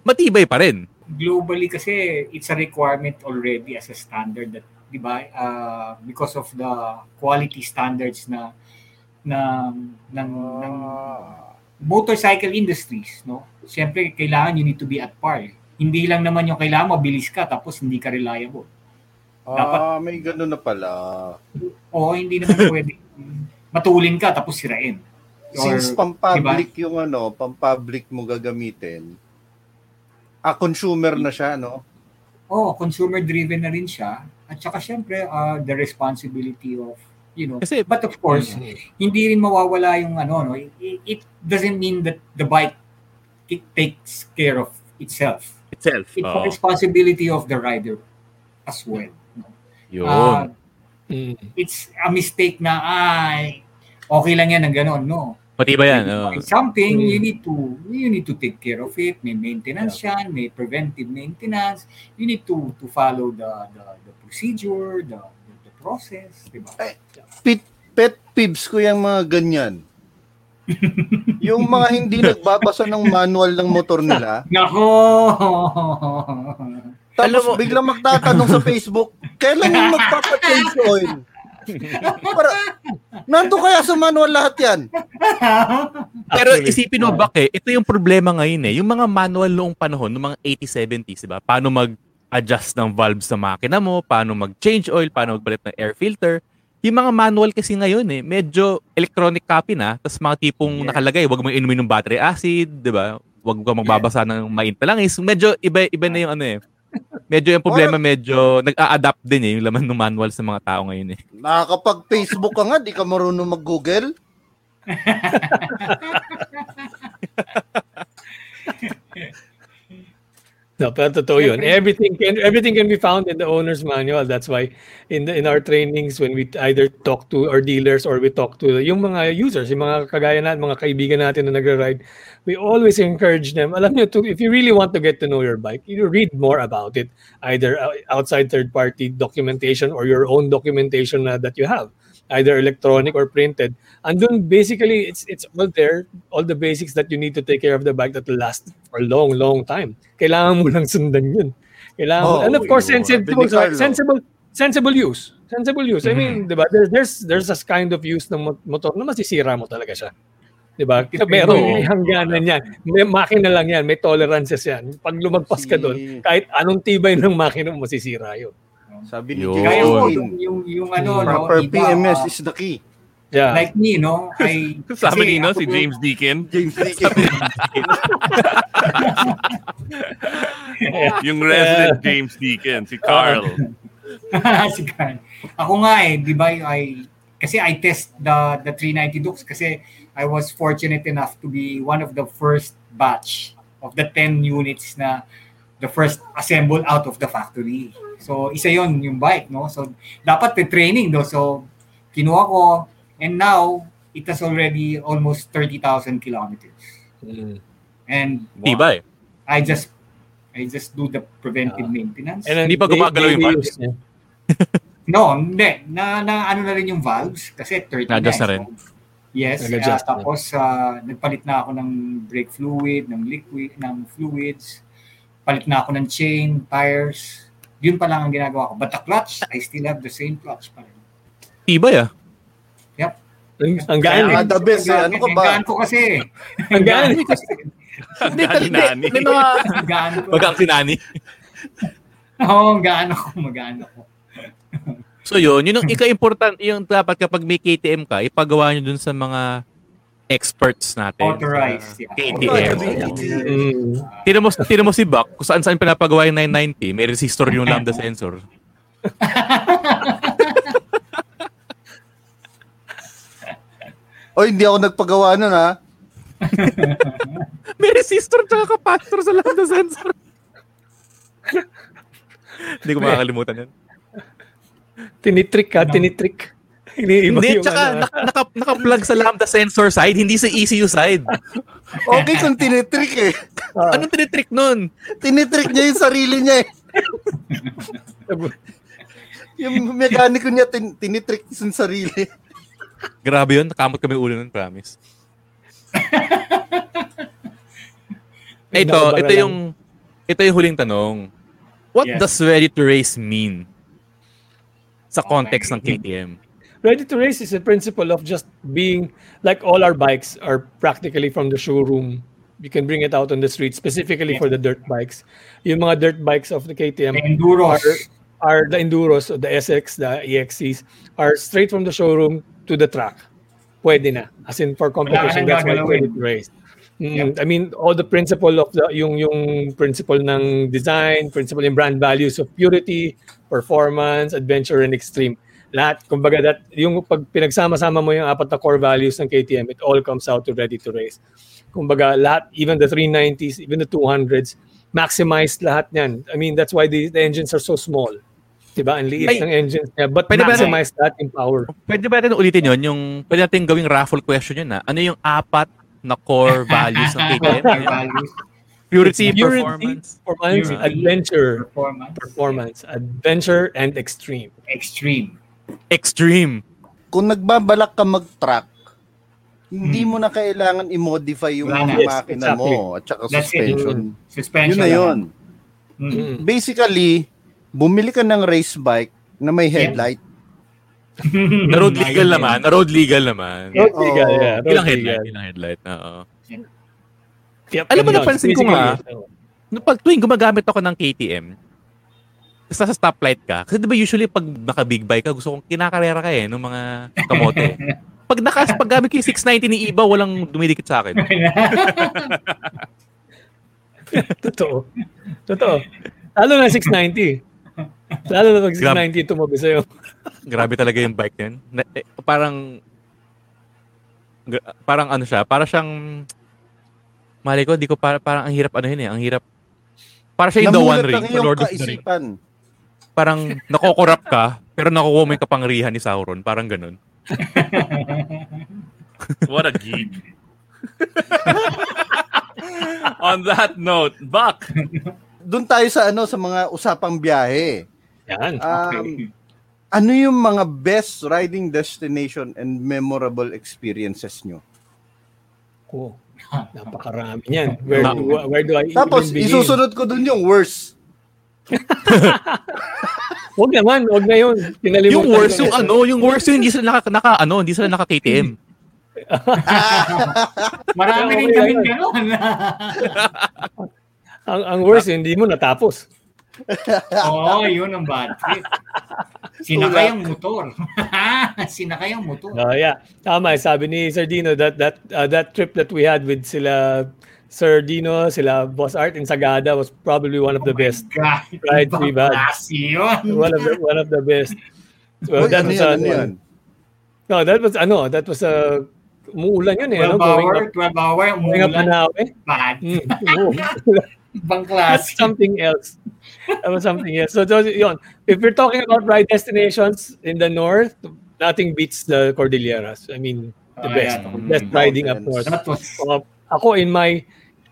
matibay pa rin. globally kasi it's a requirement already as a standard that 'di ba? Uh, because of the quality standards na na ng, ng motorcycle industries no? Siyempre kailangan you need to be at par. Hindi lang naman yung kailangan mabilis ka tapos hindi ka reliable. Dapat- Ah, may ganun na pala. o hindi naman pwede. Matulin ka tapos sirain. Or- Since pang-public yung ano, pang-public mo gagamitin, a consumer na siya, no? oh consumer driven na rin siya at saka syempre uh, the responsibility of you know Kasi but of course hindi rin mawawala yung ano no it, it doesn't mean that the bike it takes care of itself itself. it's a responsibility of the rider as well no? Yun. Ah, Mm. it's a mistake na ay okay lang yan ng ganon no yan. If you oo. find something Mm. you need to you need to take care of it may maintenance yan may preventive maintenance you need to to follow the the, the procedure the, the the process diba Pit, pet peeves ko yung mga ganyan. yung mga hindi nagbabasa ng manual ng motor nila, nako tapos mo- biglang magtatanong sa Facebook, kailan yung magpapachange oil? Para, nando kaya sa manual lahat yan? Pero isipin mo bak eh, ito yung problema ngayon eh. Yung mga manual noong panahon, noong mga 80s, 70s, diba? Paano mag-adjust ng valves sa makina mo, paano mag-change oil, paano magpalit ng air filter. Yung mga manual kasi ngayon eh, medyo electronic copy na, tapos mga tipong nakalagay, wag mo inumin ng battery acid, di ba? Wag ka magbabasa ng mainit na langis. Medyo iba, iba na yung ano eh. Medyo yung problema, medyo nag-a-adapt din eh, yung laman ng manual sa mga tao ngayon eh. Nakakapag-Facebook ka nga, di ka marunong mag-Google. No, pero totoo yun. Everything can everything can be found in the owner's manual. That's why in the, in our trainings when we either talk to our dealers or we talk to the, yung mga users, yung mga kagaya natin, mga kaibigan natin na nagra-ride, we always encourage them. Alam niyo, to, if you really want to get to know your bike, you read more about it, either uh, outside third-party documentation or your own documentation na that you have, either electronic or printed. And then basically, it's it's all there, all the basics that you need to take care of the bike that will last for a long, long time. Kailangan mo lang sundan yun. Kailangan mo, Oh, and of course, yun. sensible, ni Carlo. sensible, sensible use. Sensible use. I mean, di ba, there's, there's, there's a kind of use ng mo- motor na masisira mo talaga siya. Di ba? Meron may hangganan yan. May makina lang yan. May tolerances yan. Pag lumagpas ka doon, kahit anong tibay ng makina mo, masisira yun. Sabi ni Yun. Kaya mo, yung, yung, yung ano, no, proper iba, PMS is the key. Yeah. like me, no? I, Sabi ni, no, si James Deacon, James yung resident James Deacon, si Carl. si Carl. Ako nga eh, di ba, I, kasi I test the the 390 Dukes kasi I was fortunate enough to be one of the first batch of the 10 units na the first assembled out of the factory. So isa yon yung bike, no? So dapat the training do. So kinuha ko and now it has already almost 30,000 kilometers. Mm. And Tibay. I just I just do the preventive maintenance. And then Hindi pa gumagalaw yung valves? niya. No, hindi. Na, na ano na rin yung valves kasi 30 Na-adjust na rin. Yes, ah, tapos ah, nagpalit na ako ng brake fluid, ng liquid, ng fluids. Palit na ako ng chain, tires. Yun pa lang ang ginagawa ko. But the clutch, I still have the same clutch pa rin. Tibay ah. Yep. Ang, ang gaan. Kaya- the best, eh. Ano ka ba? Ang gaan ko kasi. Ang gaan. Hindi, Nani, nani. May mga... Ang gaan ko. Wag kang sinani. Oo, ang gaan ako. Magaan ako. So yun, yun yung ika-important, yung dapat kapag may KTM ka, ipagawa nyo dun sa mga experts natin. Authorized, yeah. KTM. Mm. Tino mo, tino mo si Buck, kung saan saan pinapagawa yung 990, may resistor yung lambda sensor. O, hindi ako nagpagawa nun, ha? May resistor tsaka capacitor sa lambda sensor. Hindi ko makakalimutan yan. Tinitrik ka, tinitrik. Iniiba Hindi, yung tsaka ano. naka, naka, naka-plug sa lambda sensor side, hindi sa ECU side. Okay kung tinitrik eh. Anong tinitrick nun? Tinitrik niya yung sarili niya eh. yung mekaniko niya, tin- tinitrik yung sarili. Grabe yun, nakamot kami ulo nun, promise. ito, ito yung ito yung huling tanong. What Yes. does ready to race mean sa context ng KTM? Ready to race is a principle of just being like all our bikes are practically from the showroom. You can bring it out on the street, specifically for the dirt bikes. Yung mga dirt bikes of the KTM The Enduros. are, are the Enduros, the SX, the EXCs, are straight from the showroom to the track. Pwede na. As in for competition, that's why ready to race. Mm, I mean, all the principle of the, yung, yung principle ng design, principle in brand values of purity, performance, adventure, and extreme. Lahat, kumbaga, that, yung pag pinagsama-sama mo yung apat na core values ng KTM, it all comes out to ready to race. Kumbaga, lahat, even the 390s, even the 200s, maximized lahat yan. I mean, that's why the, the engines are so small. Diba? Ang liit Ay, ng engines niya. But pwede ba- maximize that in power. Pwede ba natin ulitin yun? Yung, pwede natin gawing raffle question yun na. Ano yung apat na core values ng KTM? Core values, Purity, Purity, performance. performance, Purity, adventure, performance, performance, adventure, and extreme. extreme. Extreme. Kung nagbabalak ka mag-track, hindi mo na kailangan i-modify yung Wala mga makina exactly. mo at saka That's it. suspension. Suspension. Yun na yun. Mm. Mm. Basically, bumili ka ng race bike na may headlight. Na road legal naman. Na road legal naman. Road legal, yeah. Road Ilang legal. headlight? Ilang headlight? Oo. Yep, Alam mo, napansin ko nga, Nung pag tuwing gumagamit ako ng KTM, tapos nasa stoplight ka, kasi di ba usually pag naka-big bike ka, gusto kong kinakarera ka eh, ng mga kamote. pag naka, pag gamit ko yung 690 ni Iba, walang dumidikit sa akin. Totoo. Totoo. Lalo na 690. Lalo na pag 690 tumabi sa'yo. Grabe talaga yung bike. Na, eh, parang, parang ano siya, para siyang, mali ko, di ko para, parang ang hirap ano yun eh, ang hirap, para siya yung the one ring Lord of the Rings. Parang nakokorap ka, pero nakukuha mo yung kapangyarihan ni Sauron. Parang ganun. What a geek. On that note, Buck. Doon tayo sa ano sa mga usapang biyahe. Yan. Um, ano yung mga best riding destination and memorable experiences nyo? Ko. Napakarami niyan. Where, do, where do I Tapos, even begin? isusunod ko dun yung worst. Huwag naman, huwag na yun. Pinalimutan Yung worst, yung ano, yung worst yung hindi sila naka, naka ano, hindi sila naka KTM. Marami rin kami gano'n. Ang, ang worst, hindi mo natapos. Oo, yun ang bad trip. Sinakay ang motor. Sinakay ang motor. Uh, yeah, tama. Sabi ni Sir Dino that that uh, that trip that we had with sila Sir Dino, sila Boss Art in Sagada was probably one of the best. God, Right, klase yun. One of the one of the best. Well, Uy, that ano was yan, uh, ano yan? No, that was ano, that was a umuulan yun eh. 12 ano, going hour, up, 12 hour, going up umuulan. Manawe. Bad. Mm, oo. Ibang That's something else. That was something else. So, so yun. If we're talking about ride destinations in the north, nothing beats the Cordilleras. I mean, the Ah, best. yan. Best riding up north. That was Uh, ako in my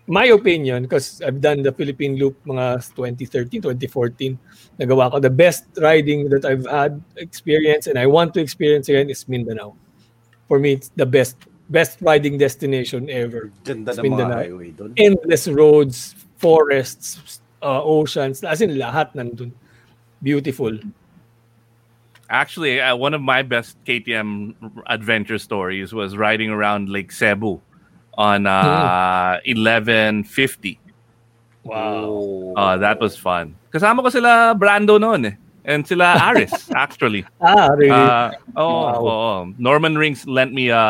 my opinion because I've done the Philippine Loop mga 2013, 2014. Nagawa ko the best riding that I've had experience and I want to experience again is Mindanao. For me, it's the best best riding destination ever. Ganda It's ng mga Mindanao. highway doon. Endless roads, forests, uh, oceans, as in lahat nandun. Beautiful. Actually, uh, one of my best KTM adventure stories was riding around Lake Cebu on uh, 1150. Wow. Uh, that was fun. Kasama ko sila Brando noon eh. And sila Aris, actually. Ah, really? Uh, oh, Wow. oo. Norman Rings lent me a,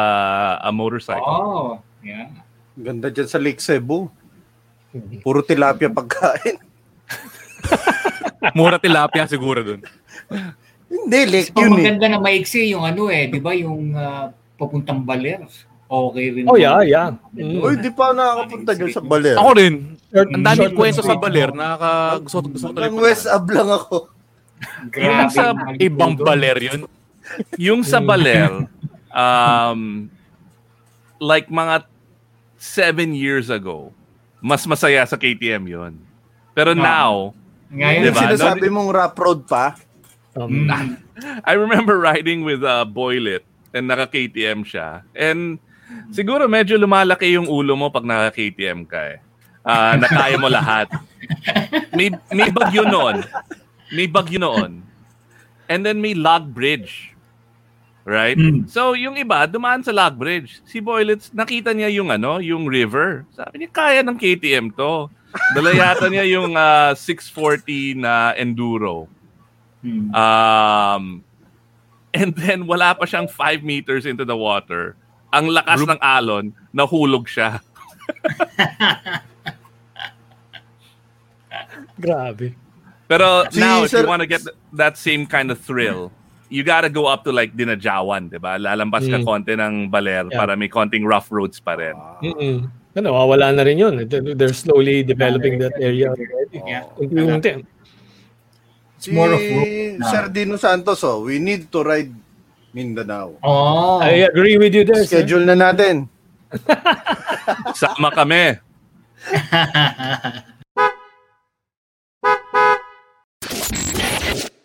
a motorcycle. Oh, yeah. Ganda dyan sa Lake Cebu. Puro tilapia pagkain. Mura tilapia siguro dun. Hindi, lake So, yun eh. maganda na maiksi yung ano eh, di ba? Yung ah, papuntang Baler. Okay rin. Oh, yeah, yeah. Mm. Uy, di pa ako nakakapunta dyan sa Baler. Ako rin. Short- Ang daming kwento sa. Baler. Nakaka gusto, gusto ko Ang. West Ab lang ako. Yung sa Grabe. ibang Baler yun. Yung sa Baler, um, like mga seven years ago, mas masaya sa KTM yon. Pero now, Ngayon, Yung Diba? sinasabi mong rap road pa, Um. I remember riding with uh, Boylet and naka-KTM siya. And siguro medyo lumalaki yung ulo mo pag naka-KTM ka eh. Ah, nakaya mo lahat. May, may bagyo noon. May bagyo noon. And then may log bridge. Right? Mm. So yung iba, dumaan sa log bridge. Si Boylet, nakita niya yung ano, yung river. Sabi niya, kaya ng KTM to. Dala yata niya yung ah, 640 na enduro. Mm. Um, and then wala pa siyang 5 meters into the water. Ang lakas ng alon, nahulog siya. grabe. Pero Si now, if Sir- you want to get th- that same kind of thrill, you gotta go up to like Dinajawan, di ba? Lalampas ka Mm. konti ng baler Yeah. para may konting rough roads pa rin. Mm-mm. Ano, nawawala na rin yun. They're slowly developing that area already. Yeah. Unti-unti. si more of. Sir Dino Santos, oh, we need to ride Mindanao. Oh. I agree with you there, sir. Schedule na natin. Sama kami.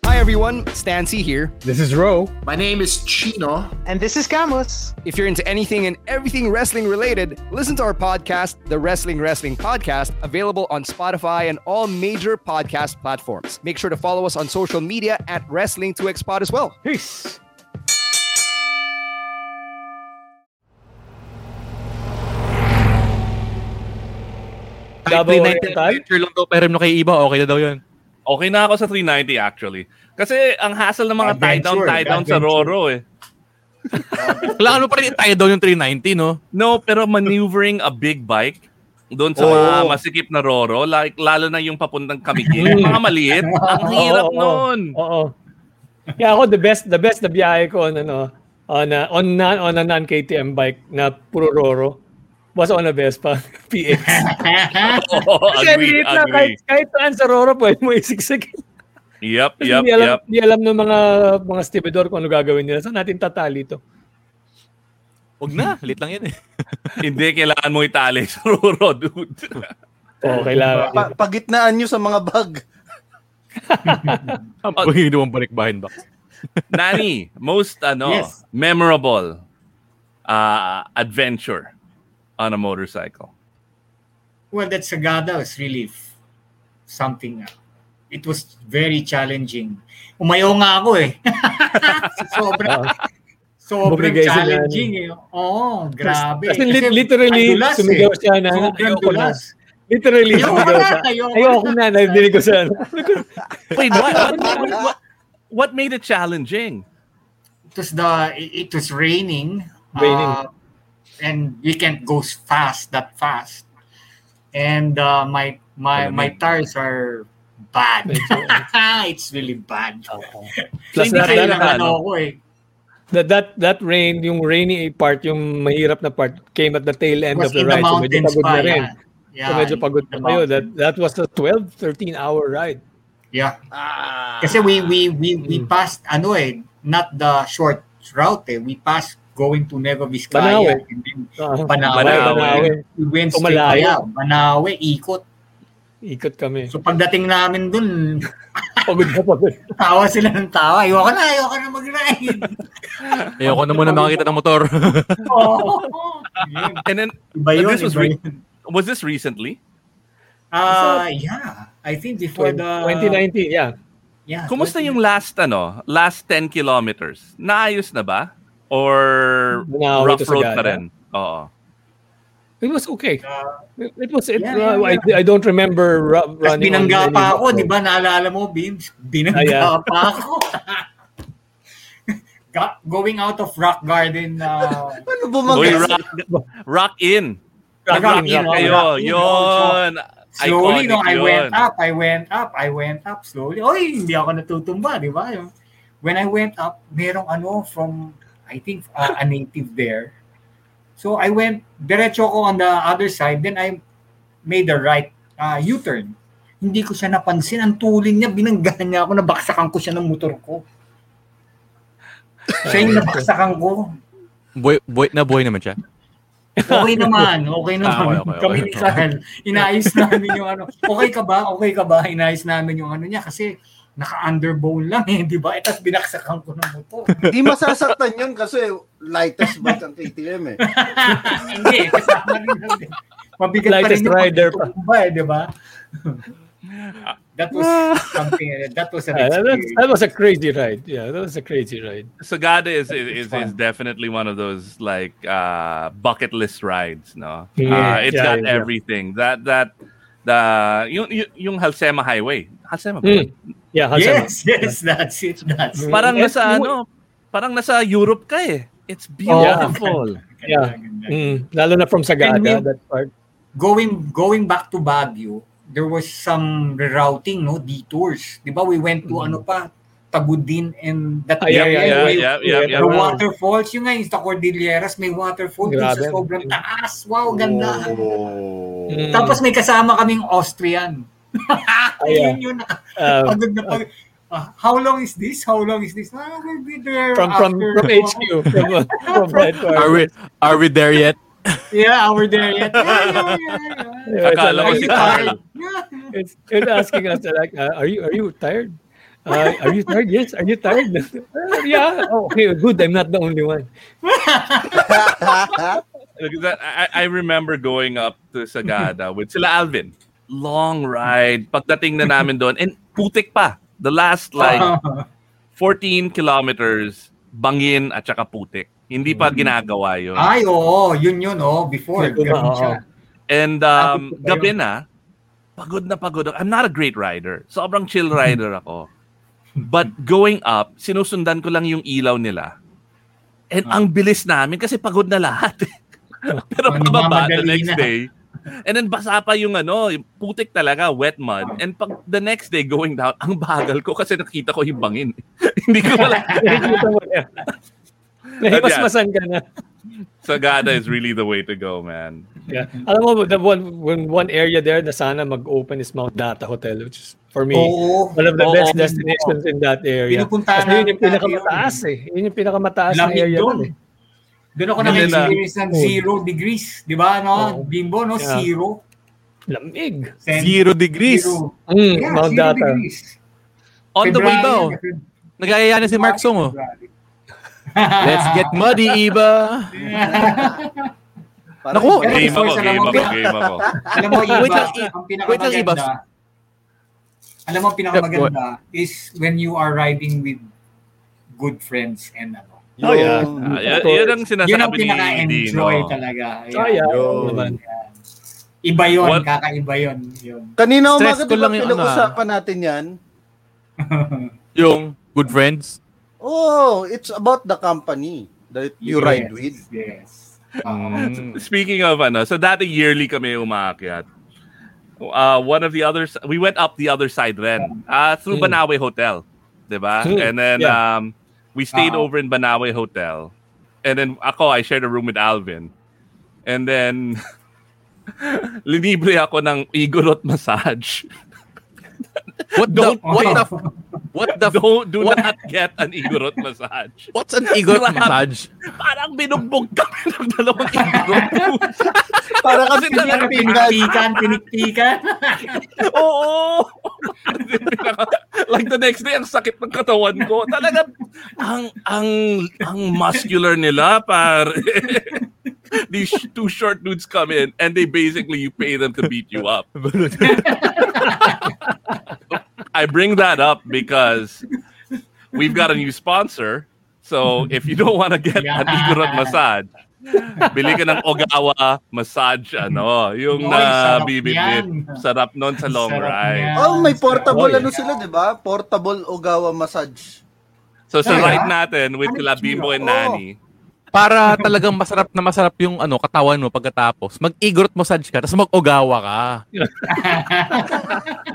Hi everyone, Stancy here. This is Ro. My name is Chino. And this is Camus. If you're into anything and everything wrestling related, listen to our podcast, The Wrestling Wrestling Podcast, available on Spotify and all major podcast platforms. Make sure to follow us on social media at Wrestling2Xpod as well. Peace. Davao 390 Oriental? adventure lang daw pero kay iba, okay na daw yun. Okay na ako sa 390 actually. Kasi ang hassle ng mga tie-down, tie-down sa. Roro eh. Kailangan mo pa rin daw yung 390, no? No, pero maneuvering a big bike doon sa Oo. mga masikip na Roro, like, lalo na yung papuntang Kamigin, mga maliit, ang hirap Oo, oo. nun. Oo. Kaya ako the best the best na biyahe ko on ano on a, on non on a non KTM bike na puro Roro was on a Vespa PX. Oo, Kasi agree, lang, kahit, agree. kahit saan sa Roro pwede mo isiksik. Yep, Kasi yep, hindi alam, yep. hindi alam ng mga mga stibidor kung ano gagawin nila. Saan natin tatali to? Huwag na, lit lang yan eh. Hindi, kailangan mo itali sa Roro, dude. Oo, kailangan. Pa- pagitnaan nyo sa mga bag. Ang hindi mo balik behind box. Nani, most ano, Yes. memorable uh, adventure on a motorcycle. Well, that Sagada was really f- something. uh, it was very challenging. Umayaw nga ako eh. sobrang, sobrang Bumigay challenging eh. Oo, grabe. Kasi li- literally, ang dulas sumigaw eh. siya na, Sobrang ayoko na. dulas. Literally, Ayoko sumigaw na, siya. ayoko Ayoko na, narinig ko sa ano. Wait, what, what, what, what, what made it challenging? It was the it was raining. Raining. Uh, and we can't go fast that fast. And uh, my my my tires are bad. It's really bad. Oo. So, Plus hindi that, kayo that, ano ako eh. that that that rain, yung rainy part, yung mahirap na part came at the tail end of the in the ride. So medyo mountains pagod pa, na rin. yeah. Yeah, so medyo pagod pa kayo. That that was a 12 13 hour ride. Yeah. Ah. Kasi we we we we passed ano eh, not the short route eh. We passed going to Nueva Vizcaya Banawe. and then Uh, Banawe. Banawe. We went So, straight malayo. kaya. Banawe, ikot. Ikot kami. So pagdating namin dun, Pagod na pagod. tawa sila ng tawa. Ayoko na, ayoko na mag-ride. Ayoko na muna makakita ng motor. Oo. Yun. And then Iba yun, this was iba re- yun. was this recently? Ah, yeah. I think before the 2019, yeah. Yeah. Kumusta yung last ano, last 10 kilometers? Naayos na ba? Or Banawe rough road pa Sagada. rin? Oo. It was okay. Uh, It, it was it. Yeah, yeah, yeah. I, I don't remember ru- Tapos running. on binangga any pa ako, di ba? Naalala mo, Beams? Binangga Ah, yeah. pa ako. Going out of Rock Garden. Uh, Ano Uy, bumangga? rock, rock in. Rock Rock in, in, rock Kayo, rock in, yun. slowly, no, I yun. went up, I went up, I went up slowly. Oy, hindi ako natutumba, di ba? Yung- When I went up, merong ano from, I think, uh, a native there. So I went, diretso ko on the other side, then I made the right uh, U-turn. Hindi ko siya napansin. Ang tuling niya, binanggahan niya ako, nabaksakan ko siya ng motor ko. Siya yung nabaksakan ko. Boy, boy, na boy naman siya. Okay naman, okay naman. Ah, okay, okay, Kami okay. ni Carl, inayos namin yung ano. Okay ka ba? Okay ka ba? Inayos namin yung ano niya kasi naka-underbone lang eh, di ba? Eh, tapos binaksakan ko ng motor. Di masasaktan yun kasi lightest bike ang KTM eh. Hindi, kasama rin lang din. Mabigat pa rin Lightest yung rider pa. pagtutumba eh, di ba? that was something, that was an Uh, that, experience. that was a crazy ride. Yeah, that was a crazy ride. Sagada is is, is, is definitely one of those like uh, bucket list rides, no? Yeah, uh, it's yeah, got yeah. everything. That that the yung yung, yung Halsema Highway. Halsema ba? Mm. Yeah, Hassan. Yes, yes, that's it. That's it. Parang Yes, nasa ano, parang nasa Europe ka eh. It's beautiful. Yeah. Ganda, ganda. Mm, lalo na from Sagada, we- that part. going going back to Baguio, there was some rerouting, no detours. 'Di ba? We went to ano pa, Tagudin and that Ah, yeah, area. yeah, yeah, where- yeah, yeah, The yeah. waterfalls, yung nga yung sa Cordilleras, may waterfall dun sa Grabe. sobrang taas. Wow, ganda. Oh. Mm. Tapos may kasama kaming Austrian. yeah. Ayun yun, Um, pagod na pagod. Ah, how long is this? How long is this? Ah, we'll be there from from from HQ from, uh, from. Are we, are we there yet? Yeah, are we're there yet. Yeah, yeah, yeah, yeah. Yeah, it's Akala like- ko Are si you Carl. tired? It's, it's asking us like, uh, are you are you tired? Uh, are you tired? Yes. Are you tired? Uh, yeah. Oh, okay. Good. I'm not the only one. Look at that. I, I remember going up to Sagada with sila Alvin. Long ride. Pagdating na namin doon. And putik pa. The last like 14 kilometers, bangin at saka putik. Hindi pa ginagawa yun. Ay, oo. Yun yun, oh. Before. Oo. And um, gabi na, pagod na pagod ako. I'm not a great rider. Sobrang chill rider ako. But going up, sinusundan ko lang yung ilaw nila. And ang bilis namin kasi pagod na lahat. Pero Oh, pababa the next na. day. And then basa pa yung ano, yung putik talaga, wet mud. And pag the next day going down, ang bagal ko kasi nakita ko yung bangin. Hindi ko wala. Nakikita mo na. Nahimasmasan ka na. Sagada is really the way to go, man. Yeah. Alam mo, the one, when one area there na sana mag-open is Mount Data Hotel, which is, for me, Oo. one of the Oo. best destinations in that area. Pinupuntahan Kasi yun yung pinakamataas eh. Yun yung pinakamataas na area doon. doon eh. Doon ako nag-experience ng zero degrees. Di ba, no? Oo. Bimbo, no? Yeah. Zero. Lamig. Sen- Zero degrees. Zero. Mm, Yeah, Mount zero Data. degrees. On the way daw. yan. Nagayaya na si Mark Song, oh. Let's get muddy, Iba. Naku. Game ako, Alam game mo, ako, game ako. Alam mo, iba, Wait lang, ang wait lang, Iba. pinakamaganda, alam mo, pinakamaganda is when you are riding with good friends and ano. Oh, yeah. Yung- Ah, yan, yan ang sinasabi Yun ang ni pinaka-enjoy Dino. talaga. Oh, yeah. Yun. Iba yun, What- kakaiba yun. yun. Kanina Stress umaga, ko di ba lang yung ano, pinag-usapan natin yan? Yung good friends. Oh, it's about the company that you Yes, ride with. Yes. Mm. Speaking of ano, so dati yearly kami umaakyat. Uh, one of the others, we went up the other side then, uh, through Hmm. Banawe Hotel, 'di ba? Hmm, And then yeah. um, We stayed Oo. over in Banawe Hotel. And then ako, I shared a room with Alvin. And then, linibre ako ng Igorot massage. What the, what the, what the, Don't, do what- not get an Igorot massage. what's an Igorot massage? Parang binugbog kami ng dalawang Igorot. Para kasi Kasi talaga pinipindan. Pinikpikan, pinikpikan. Oo! like the next day, ang sakit ng katawan ko. Talaga, ang, ang, ang muscular nila, pare. These two short dudes come in and they basically, you pay them to beat you up. I bring that up because we've got a new sponsor. So if you don't want to get an Igorot massage, bili ka ng Ogawa massage, ano, yung Oy, na sarap bibibit. yan. Sarap nun sa long Sarap ride. yan. Oh, may portable Oh, yeah. ano sila, 'di ba? Portable Ogawa massage. So sa Ay, ride natin with Ano Kila? Bimbo and Oo. Nani, oh. Para talagang masarap na masarap yung ano katawan mo pagkatapos. Mag-igorot massage ka, tapos mag-ogawa ka.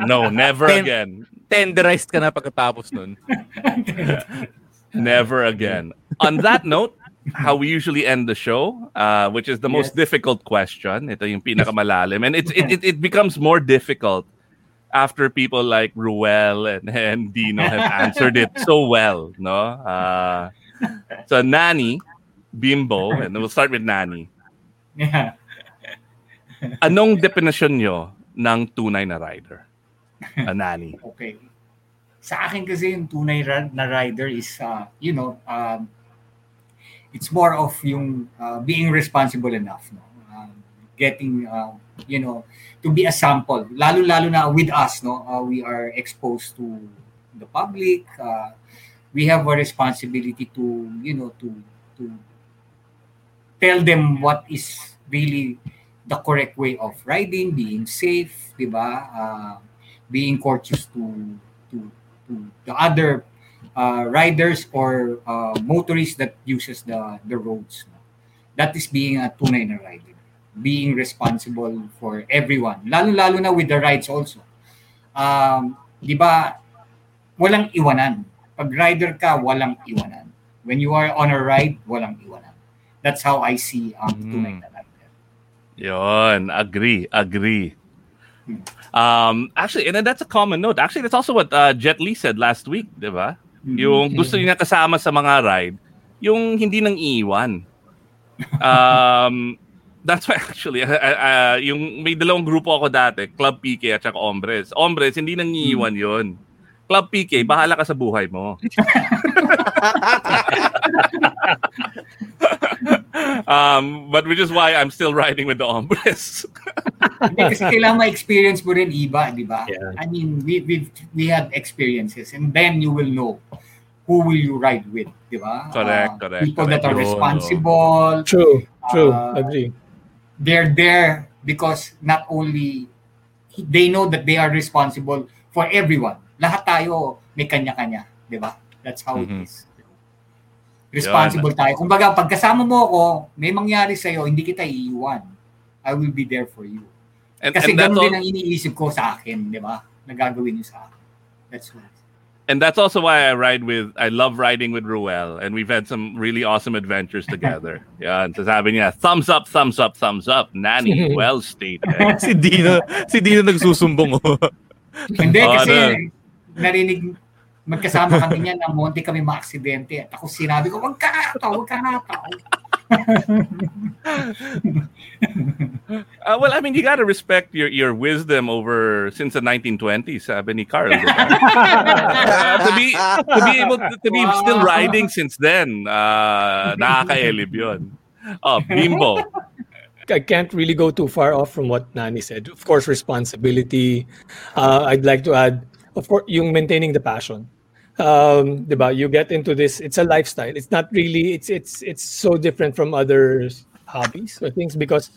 no, never Ten- again. Tenderized ka na pagkatapos nun. Never again. On that note, how we usually end the show, uh, which is the most Yes. difficult question. Ito yung pinakamalalim. And it's, it, it, it becomes more difficult after people like Ruel and, and Dino have answered it so well. No? Uh, so, Nani, Bimbo, and we'll start with Nani. Yeah. Anong definition nyo ng tunay na rider? A Nani. Okay. Sa akin kasi yung tunay na rider is, uh, you know, um, it's more of yung uh, being responsible enough. No? Um, getting, uh, you know, to be a sample. Lalo-lalo na with us, no? Uh, we are exposed to the public. Uh, we have a responsibility to, you know, to to tell them what is really the correct way of riding, being safe, di? Uh, being courteous to to to the other uh, riders or uh, motorists that uses the the roads. That is being a tunay na rider. Being responsible for everyone. Lalo-lalo na with the rides also. Um, di ba, walang iwanan. Pag rider ka, walang iwanan. When you are on a ride, walang iwanan. That's how I see um, tunay na rider. Yon, agree, agree. Um, actually, and then that's a common note. Actually, that's also what uh, Jet Li said last week, di ba? Yung gusto niya kasama sa mga ride, yung hindi nang iiwan. Um, that's why actually, uh, uh, yung may dalawang grupo ako dati, Club PK at saka Hombres. Hombres, hindi nang iiwan yon. Club PK, bahala ka sa buhay mo. um, but which is why I'm still riding with the Hombres. Hindi, kasi kailangan ma-experience mo rin iba, di ba? Yeah. I mean, we, we, we had experiences and then you will know who will you ride with, di ba? Correct, Uh, correct, People correct. that are Yun, responsible. True, true. Uh, Agree. They're there because not only they know that they are responsible for everyone. Lahat tayo may kanya-kanya, di ba? That's how Mhm. it is. Responsible tayo. Kumbaga, pag kasama mo ako, may mangyari sa'yo, hindi kita iiwan. I will be there for you. And, Kasi and ganun din ang iniisip ko sa akin, di ba? Nagagawin niyo sa akin. That's what. and that's also why I ride with I love riding with Ruel and we've had some really awesome adventures together. Yeah, and sabi niya, thumbs up, thumbs up, thumbs up. Nanny, well stated. si Dino, si Dino nagsusumbong. oh. Hindi, Oh, kasi ano? narinig, magkasama kami niyan na munti kami ma-aksidente. At ako sinabi ko, wag ka hataw, wag ka hataw. Uh, well, I mean, you got to respect your your wisdom over since the 1920s, sabi ni Carl. Uh, to be to be able to, to be still riding since then, uh, nakakaelib yun. Oh, Bimbo. I can't really go too far off from what Nani said. Of course, responsibility. Uh, I'd like to add, of course, yung maintaining the passion. Um, diba? You get into this. It's a lifestyle. It's not really. It's it's it's so different from other hobbies or things because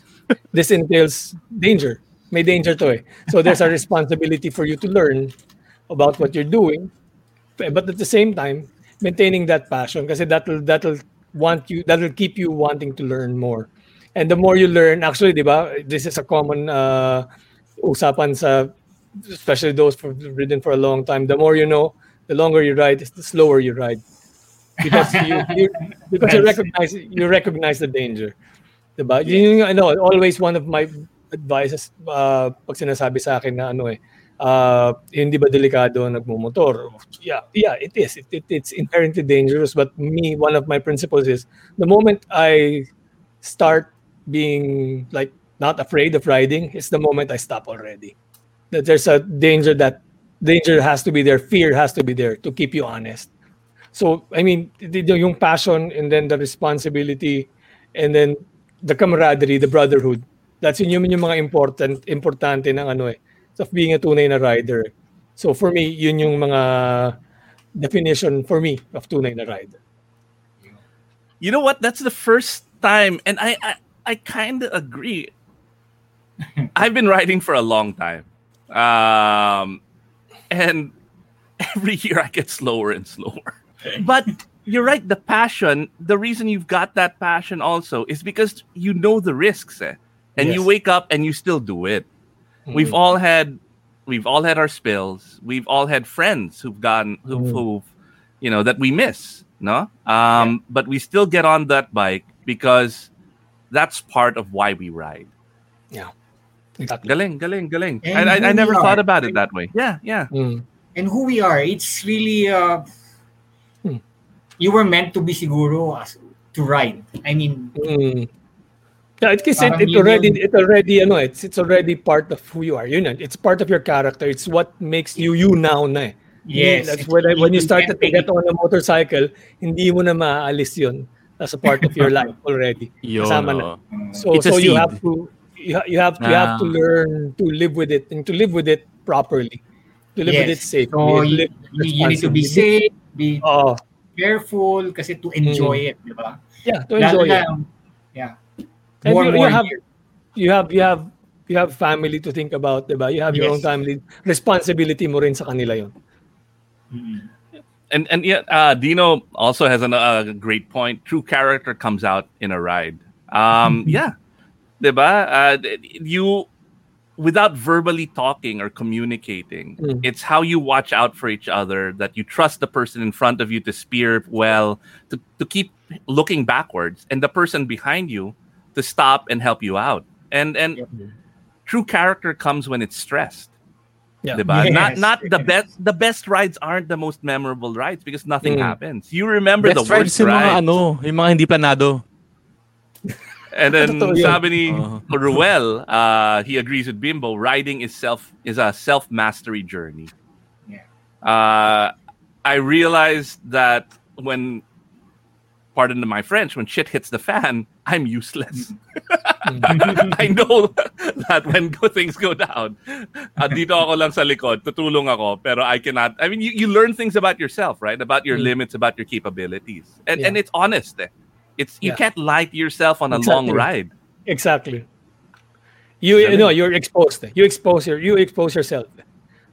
this entails danger. May danger to eh. So there's a responsibility for you to learn about what you're doing, but at the same time, maintaining that passion because that'll that'll want you that'll keep you wanting to learn more. And the more you learn, actually, di ba, this is a common uh, usapan sa, especially those who've ridden for a long time. The more you know, the longer you ride, the slower you ride. because you, you because you recognize you recognize the danger. Diba? Yun yung ano, always one of my advices uh, pag sinasabi sa akin na ano eh, uh, hindi ba delikado nagmumotor? Yeah, yeah, it is. It, it, it's inherently dangerous. But me, one of my principles is the moment I start being like not afraid of riding, it's the moment I stop already. That there's a danger that danger has to be there, fear has to be there to keep you honest. So, I mean, the yung passion and then the responsibility and then the camaraderie, the brotherhood. That's yun yung, yung mga important, importante ng ano eh, of being a tunay na rider. So for me, yun yung mga definition for me of tunay na rider. You know what? That's the first time, and I I, I kind of agree. I've been riding for a long time, um, and every year I get slower and slower. But you're right. The passion, the reason you've got that passion also is because you know the risks, eh? and yes. you wake up and you still do it. Mm-hmm. We've all had, we've all had our spills. We've all had friends who've gotten, who've, mm-hmm. who've you know, that we miss, no? Um, yeah. But we still get on that bike because that's part of why we ride. Yeah. Exactly. Galing, galing, galing. I, I, I, never thought about it that way. Yeah, yeah. Mm. And who we are, it's really uh, hmm. you were meant to be siguro as, to ride. I mean, mm. yeah, it, it, it already it already ano, it's it's already part of who you are. You know, it's part of your character. It's what makes you you now na. Eh. Yes. That's when I, when you started to get on a motorcycle, hindi mo na maaalis 'yun as a part of your life already. Yun, Kasama na. So so you have to you, you have to, you have to learn to live with it and to live with it properly. To live yes. with it safe. So you, you need to be safe, be oh. careful kasi to enjoy mm. it, di ba? Yeah, to enjoy Lalo it. Na, yeah. More, you, more you have, you have you have you have family to think about, di ba? You have your yes. own family. Responsibility mo rin sa kanila 'yon. Mm-hmm. And and yeah, uh, Dino also has an, a great point. True character comes out in a ride. Um, yeah, diba? Uh, you without verbally talking or communicating, mm. it's how you watch out for each other, that you trust the person in front of you to spear well, to, to keep looking backwards, and the person behind you to stop and help you out. And and yep. true character comes when it's stressed. Yeah. Yes. Not not the best the best rides aren't the most memorable rides because nothing mm. happens. You remember best the worst rides. Yung mga ano, yung mga hindi planado. And then sabi ni uh-huh. Ruel, uh, he agrees with Bimbo, riding is self is a self-mastery journey. Yeah. Uh, I realized that when pardon my French, when shit hits the fan, I'm useless. I know that when go, things go down, uh, dito ako lang sa likod, tutulong ako, pero I cannot, I mean, you, you learn things about yourself, right? About your mm. limits, about your capabilities. And, yeah. and it's honest. Eh. It's you yeah. can't lie to yourself on a exactly. long ride. Exactly. You you know you're exposed. You expose your you expose yourself.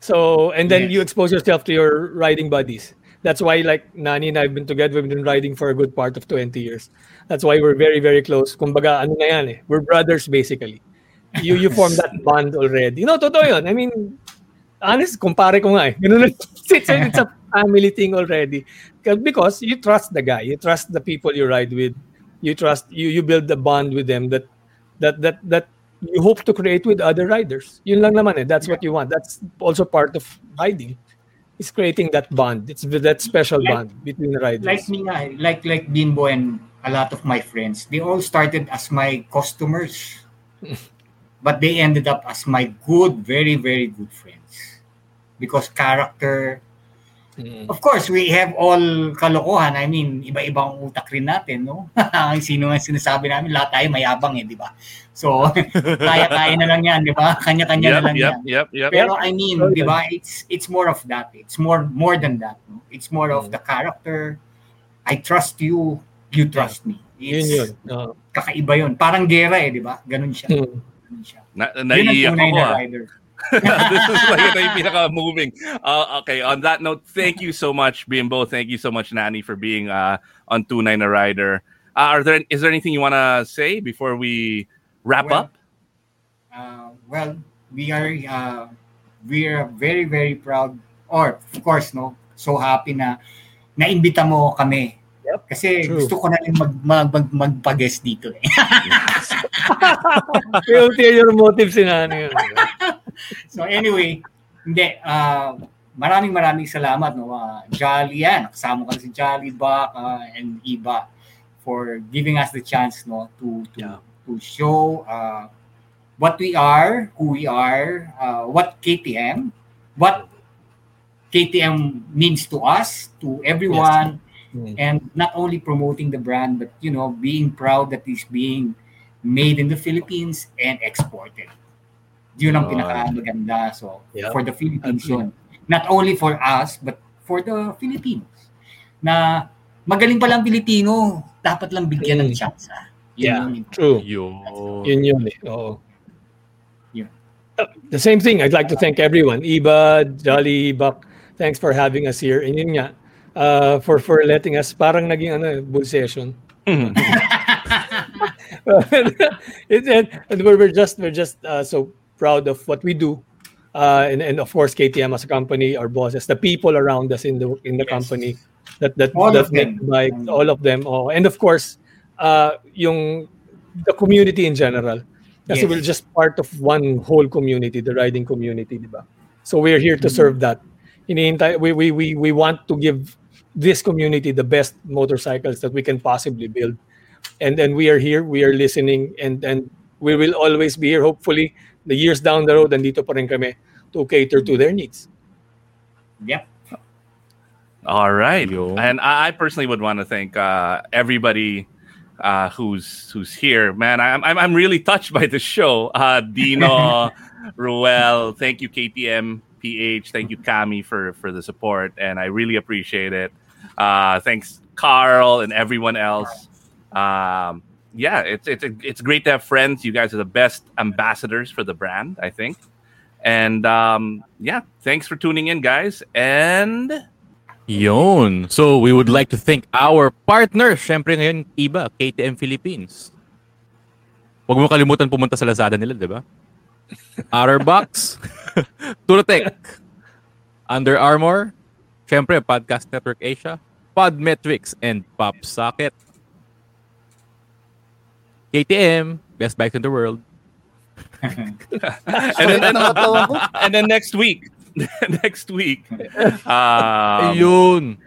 So and then yes. you expose yourself to your riding buddies. That's why like Nani and I've been together. We've been riding for a good part of 20 years. That's why we're very very close. Kumbaga ano na yan eh. We're brothers basically. You you form that bond already. You know, totoo yun. I mean, honest, compare ko nga eh. You know, it's, it's, it's a family thing already because you trust the guy you trust the people you ride with you trust you you build the bond with them that that that that you hope to create with other riders. Yun lang naman eh that's what you want. That's also part of riding is creating that bond. It's that special like, bond between the riders. like me nga, like like Bimbo and a lot of my friends they all started as my customers. But they ended up as my good very very good friends. Because character Mm. Of course, we have all kalokohan. I mean, iba-ibang utak rin natin, no? Sino nga sinasabi namin, lahat tayo mayabang eh, di ba? So, kaya-kaya na lang yan, di ba? Kanya-kanya yep, na lang yep, yan. Yep, yep, Pero I mean, di ba, it's it's more of that. It's more more than that. No? It's more of mm. the character. I trust you, you trust me. It's, yun yun. Uh, kakaiba yun. Parang gera eh, di ba? Ganun siya. Mm. Ganun siya. Na, naiiyak ako ah. Rider. this is like ito yung pinaka-moving. Uh, okay, on that note, thank you so much, Bimbo. Thank you so much, Nani, for being uh, on Tunay na Rider. Uh, are there is there anything you want to say before we wrap well, up? Uh, well, we are uh, we are very very proud, or of course, no, so happy na naimbita mo kami Kasi True. gusto ko na rin mag, mag, mag, magpa-guest dito eh. May ulterior motive si Nani. so anyway, hindi, ah, maraming maraming salamat. No? Uh, Jolly yan, kasama ko na si Jolly ah, and Iba for giving us the chance no to to, to show uh, what we are, who we are, uh, what KTM, what KTM means to us, to everyone, and not only promoting the brand, but you know, being proud that it's being made in the Philippines and exported. Yun ang pinakamaganda. So, Yeah. for the Philippines yun. Not only for us, but for the Filipinos. Na magaling palang Pilipino, dapat lang bigyan ng chance. ah. Yun Yeah, yung- true. Yun. Yun yun eh. Oo. Yun. The same thing, I'd like to thank everyone. Iba, Jolly, Buck, thanks for having us here. And yun nga, uh, for for letting us, parang naging ano, bull session. it, and, and we're, we're just we're just uh, so proud of what we do, uh, and, and of course KTM as a company, our bosses, the people around us in the in the company, that that All that of make bikes, all of them, oh, and of course, uh, yung the community in general. Kasi Yes. we're just part of one whole community, the riding community, di ba? So we're here to serve that. Hinihintay, we, we, we, we want to give this community the best motorcycles that we can possibly build. And then we are here, we are listening, and, and we will always be here. Hopefully, the years down the road, andito pa rin kami to cater to their needs. Yep. All right. Yo. And I I personally would want to thank uh, everybody uh, who's who's here. Man, I'm, I'm I'm really touched by the show. Uh, Dino, Ruel, thank you KTM, PH, thank you Kami, for for the support, and I really appreciate it. Uh, thanks Carl and everyone else. Um, yeah, it's it's it's great to have friends. You guys are the best ambassadors for the brand, I think. And um, yeah, thanks for tuning in, guys. And yon. So, we would like to thank our partners. Siyempre ngayon, iba, KTM Philippines. Huwag mo kalimutan pumunta sa Lazada nila, di ba? Otterbox, Turotech, Under Armour, siyempre, Podcast Network Asia, Podmetrics, and PopSocket. KTM, best bikes in the world. and then, and, and then next week, next week, um, Yun.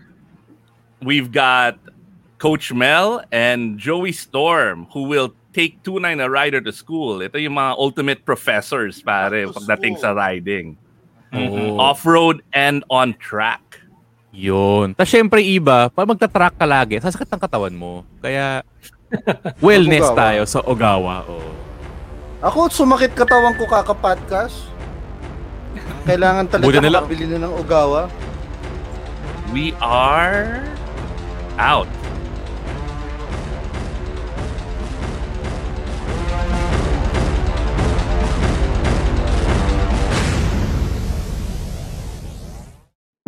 we've got Coach Mel and Joey Storm who will take tunay na rider to school. Ito yung mga ultimate professors, pare, To pagdating school. sa riding. Oo. Off-road and on track. Yun. Tapos syempre iba, pag magta-track ka lagi, sasakit ang katawan mo. Kaya, wellness Ogawa. tayo sa Ogawa. Oh. Ako, sumakit katawan ko kaka-podcast. Kailangan talaga Buti makabili na ng Ogawa. We are out.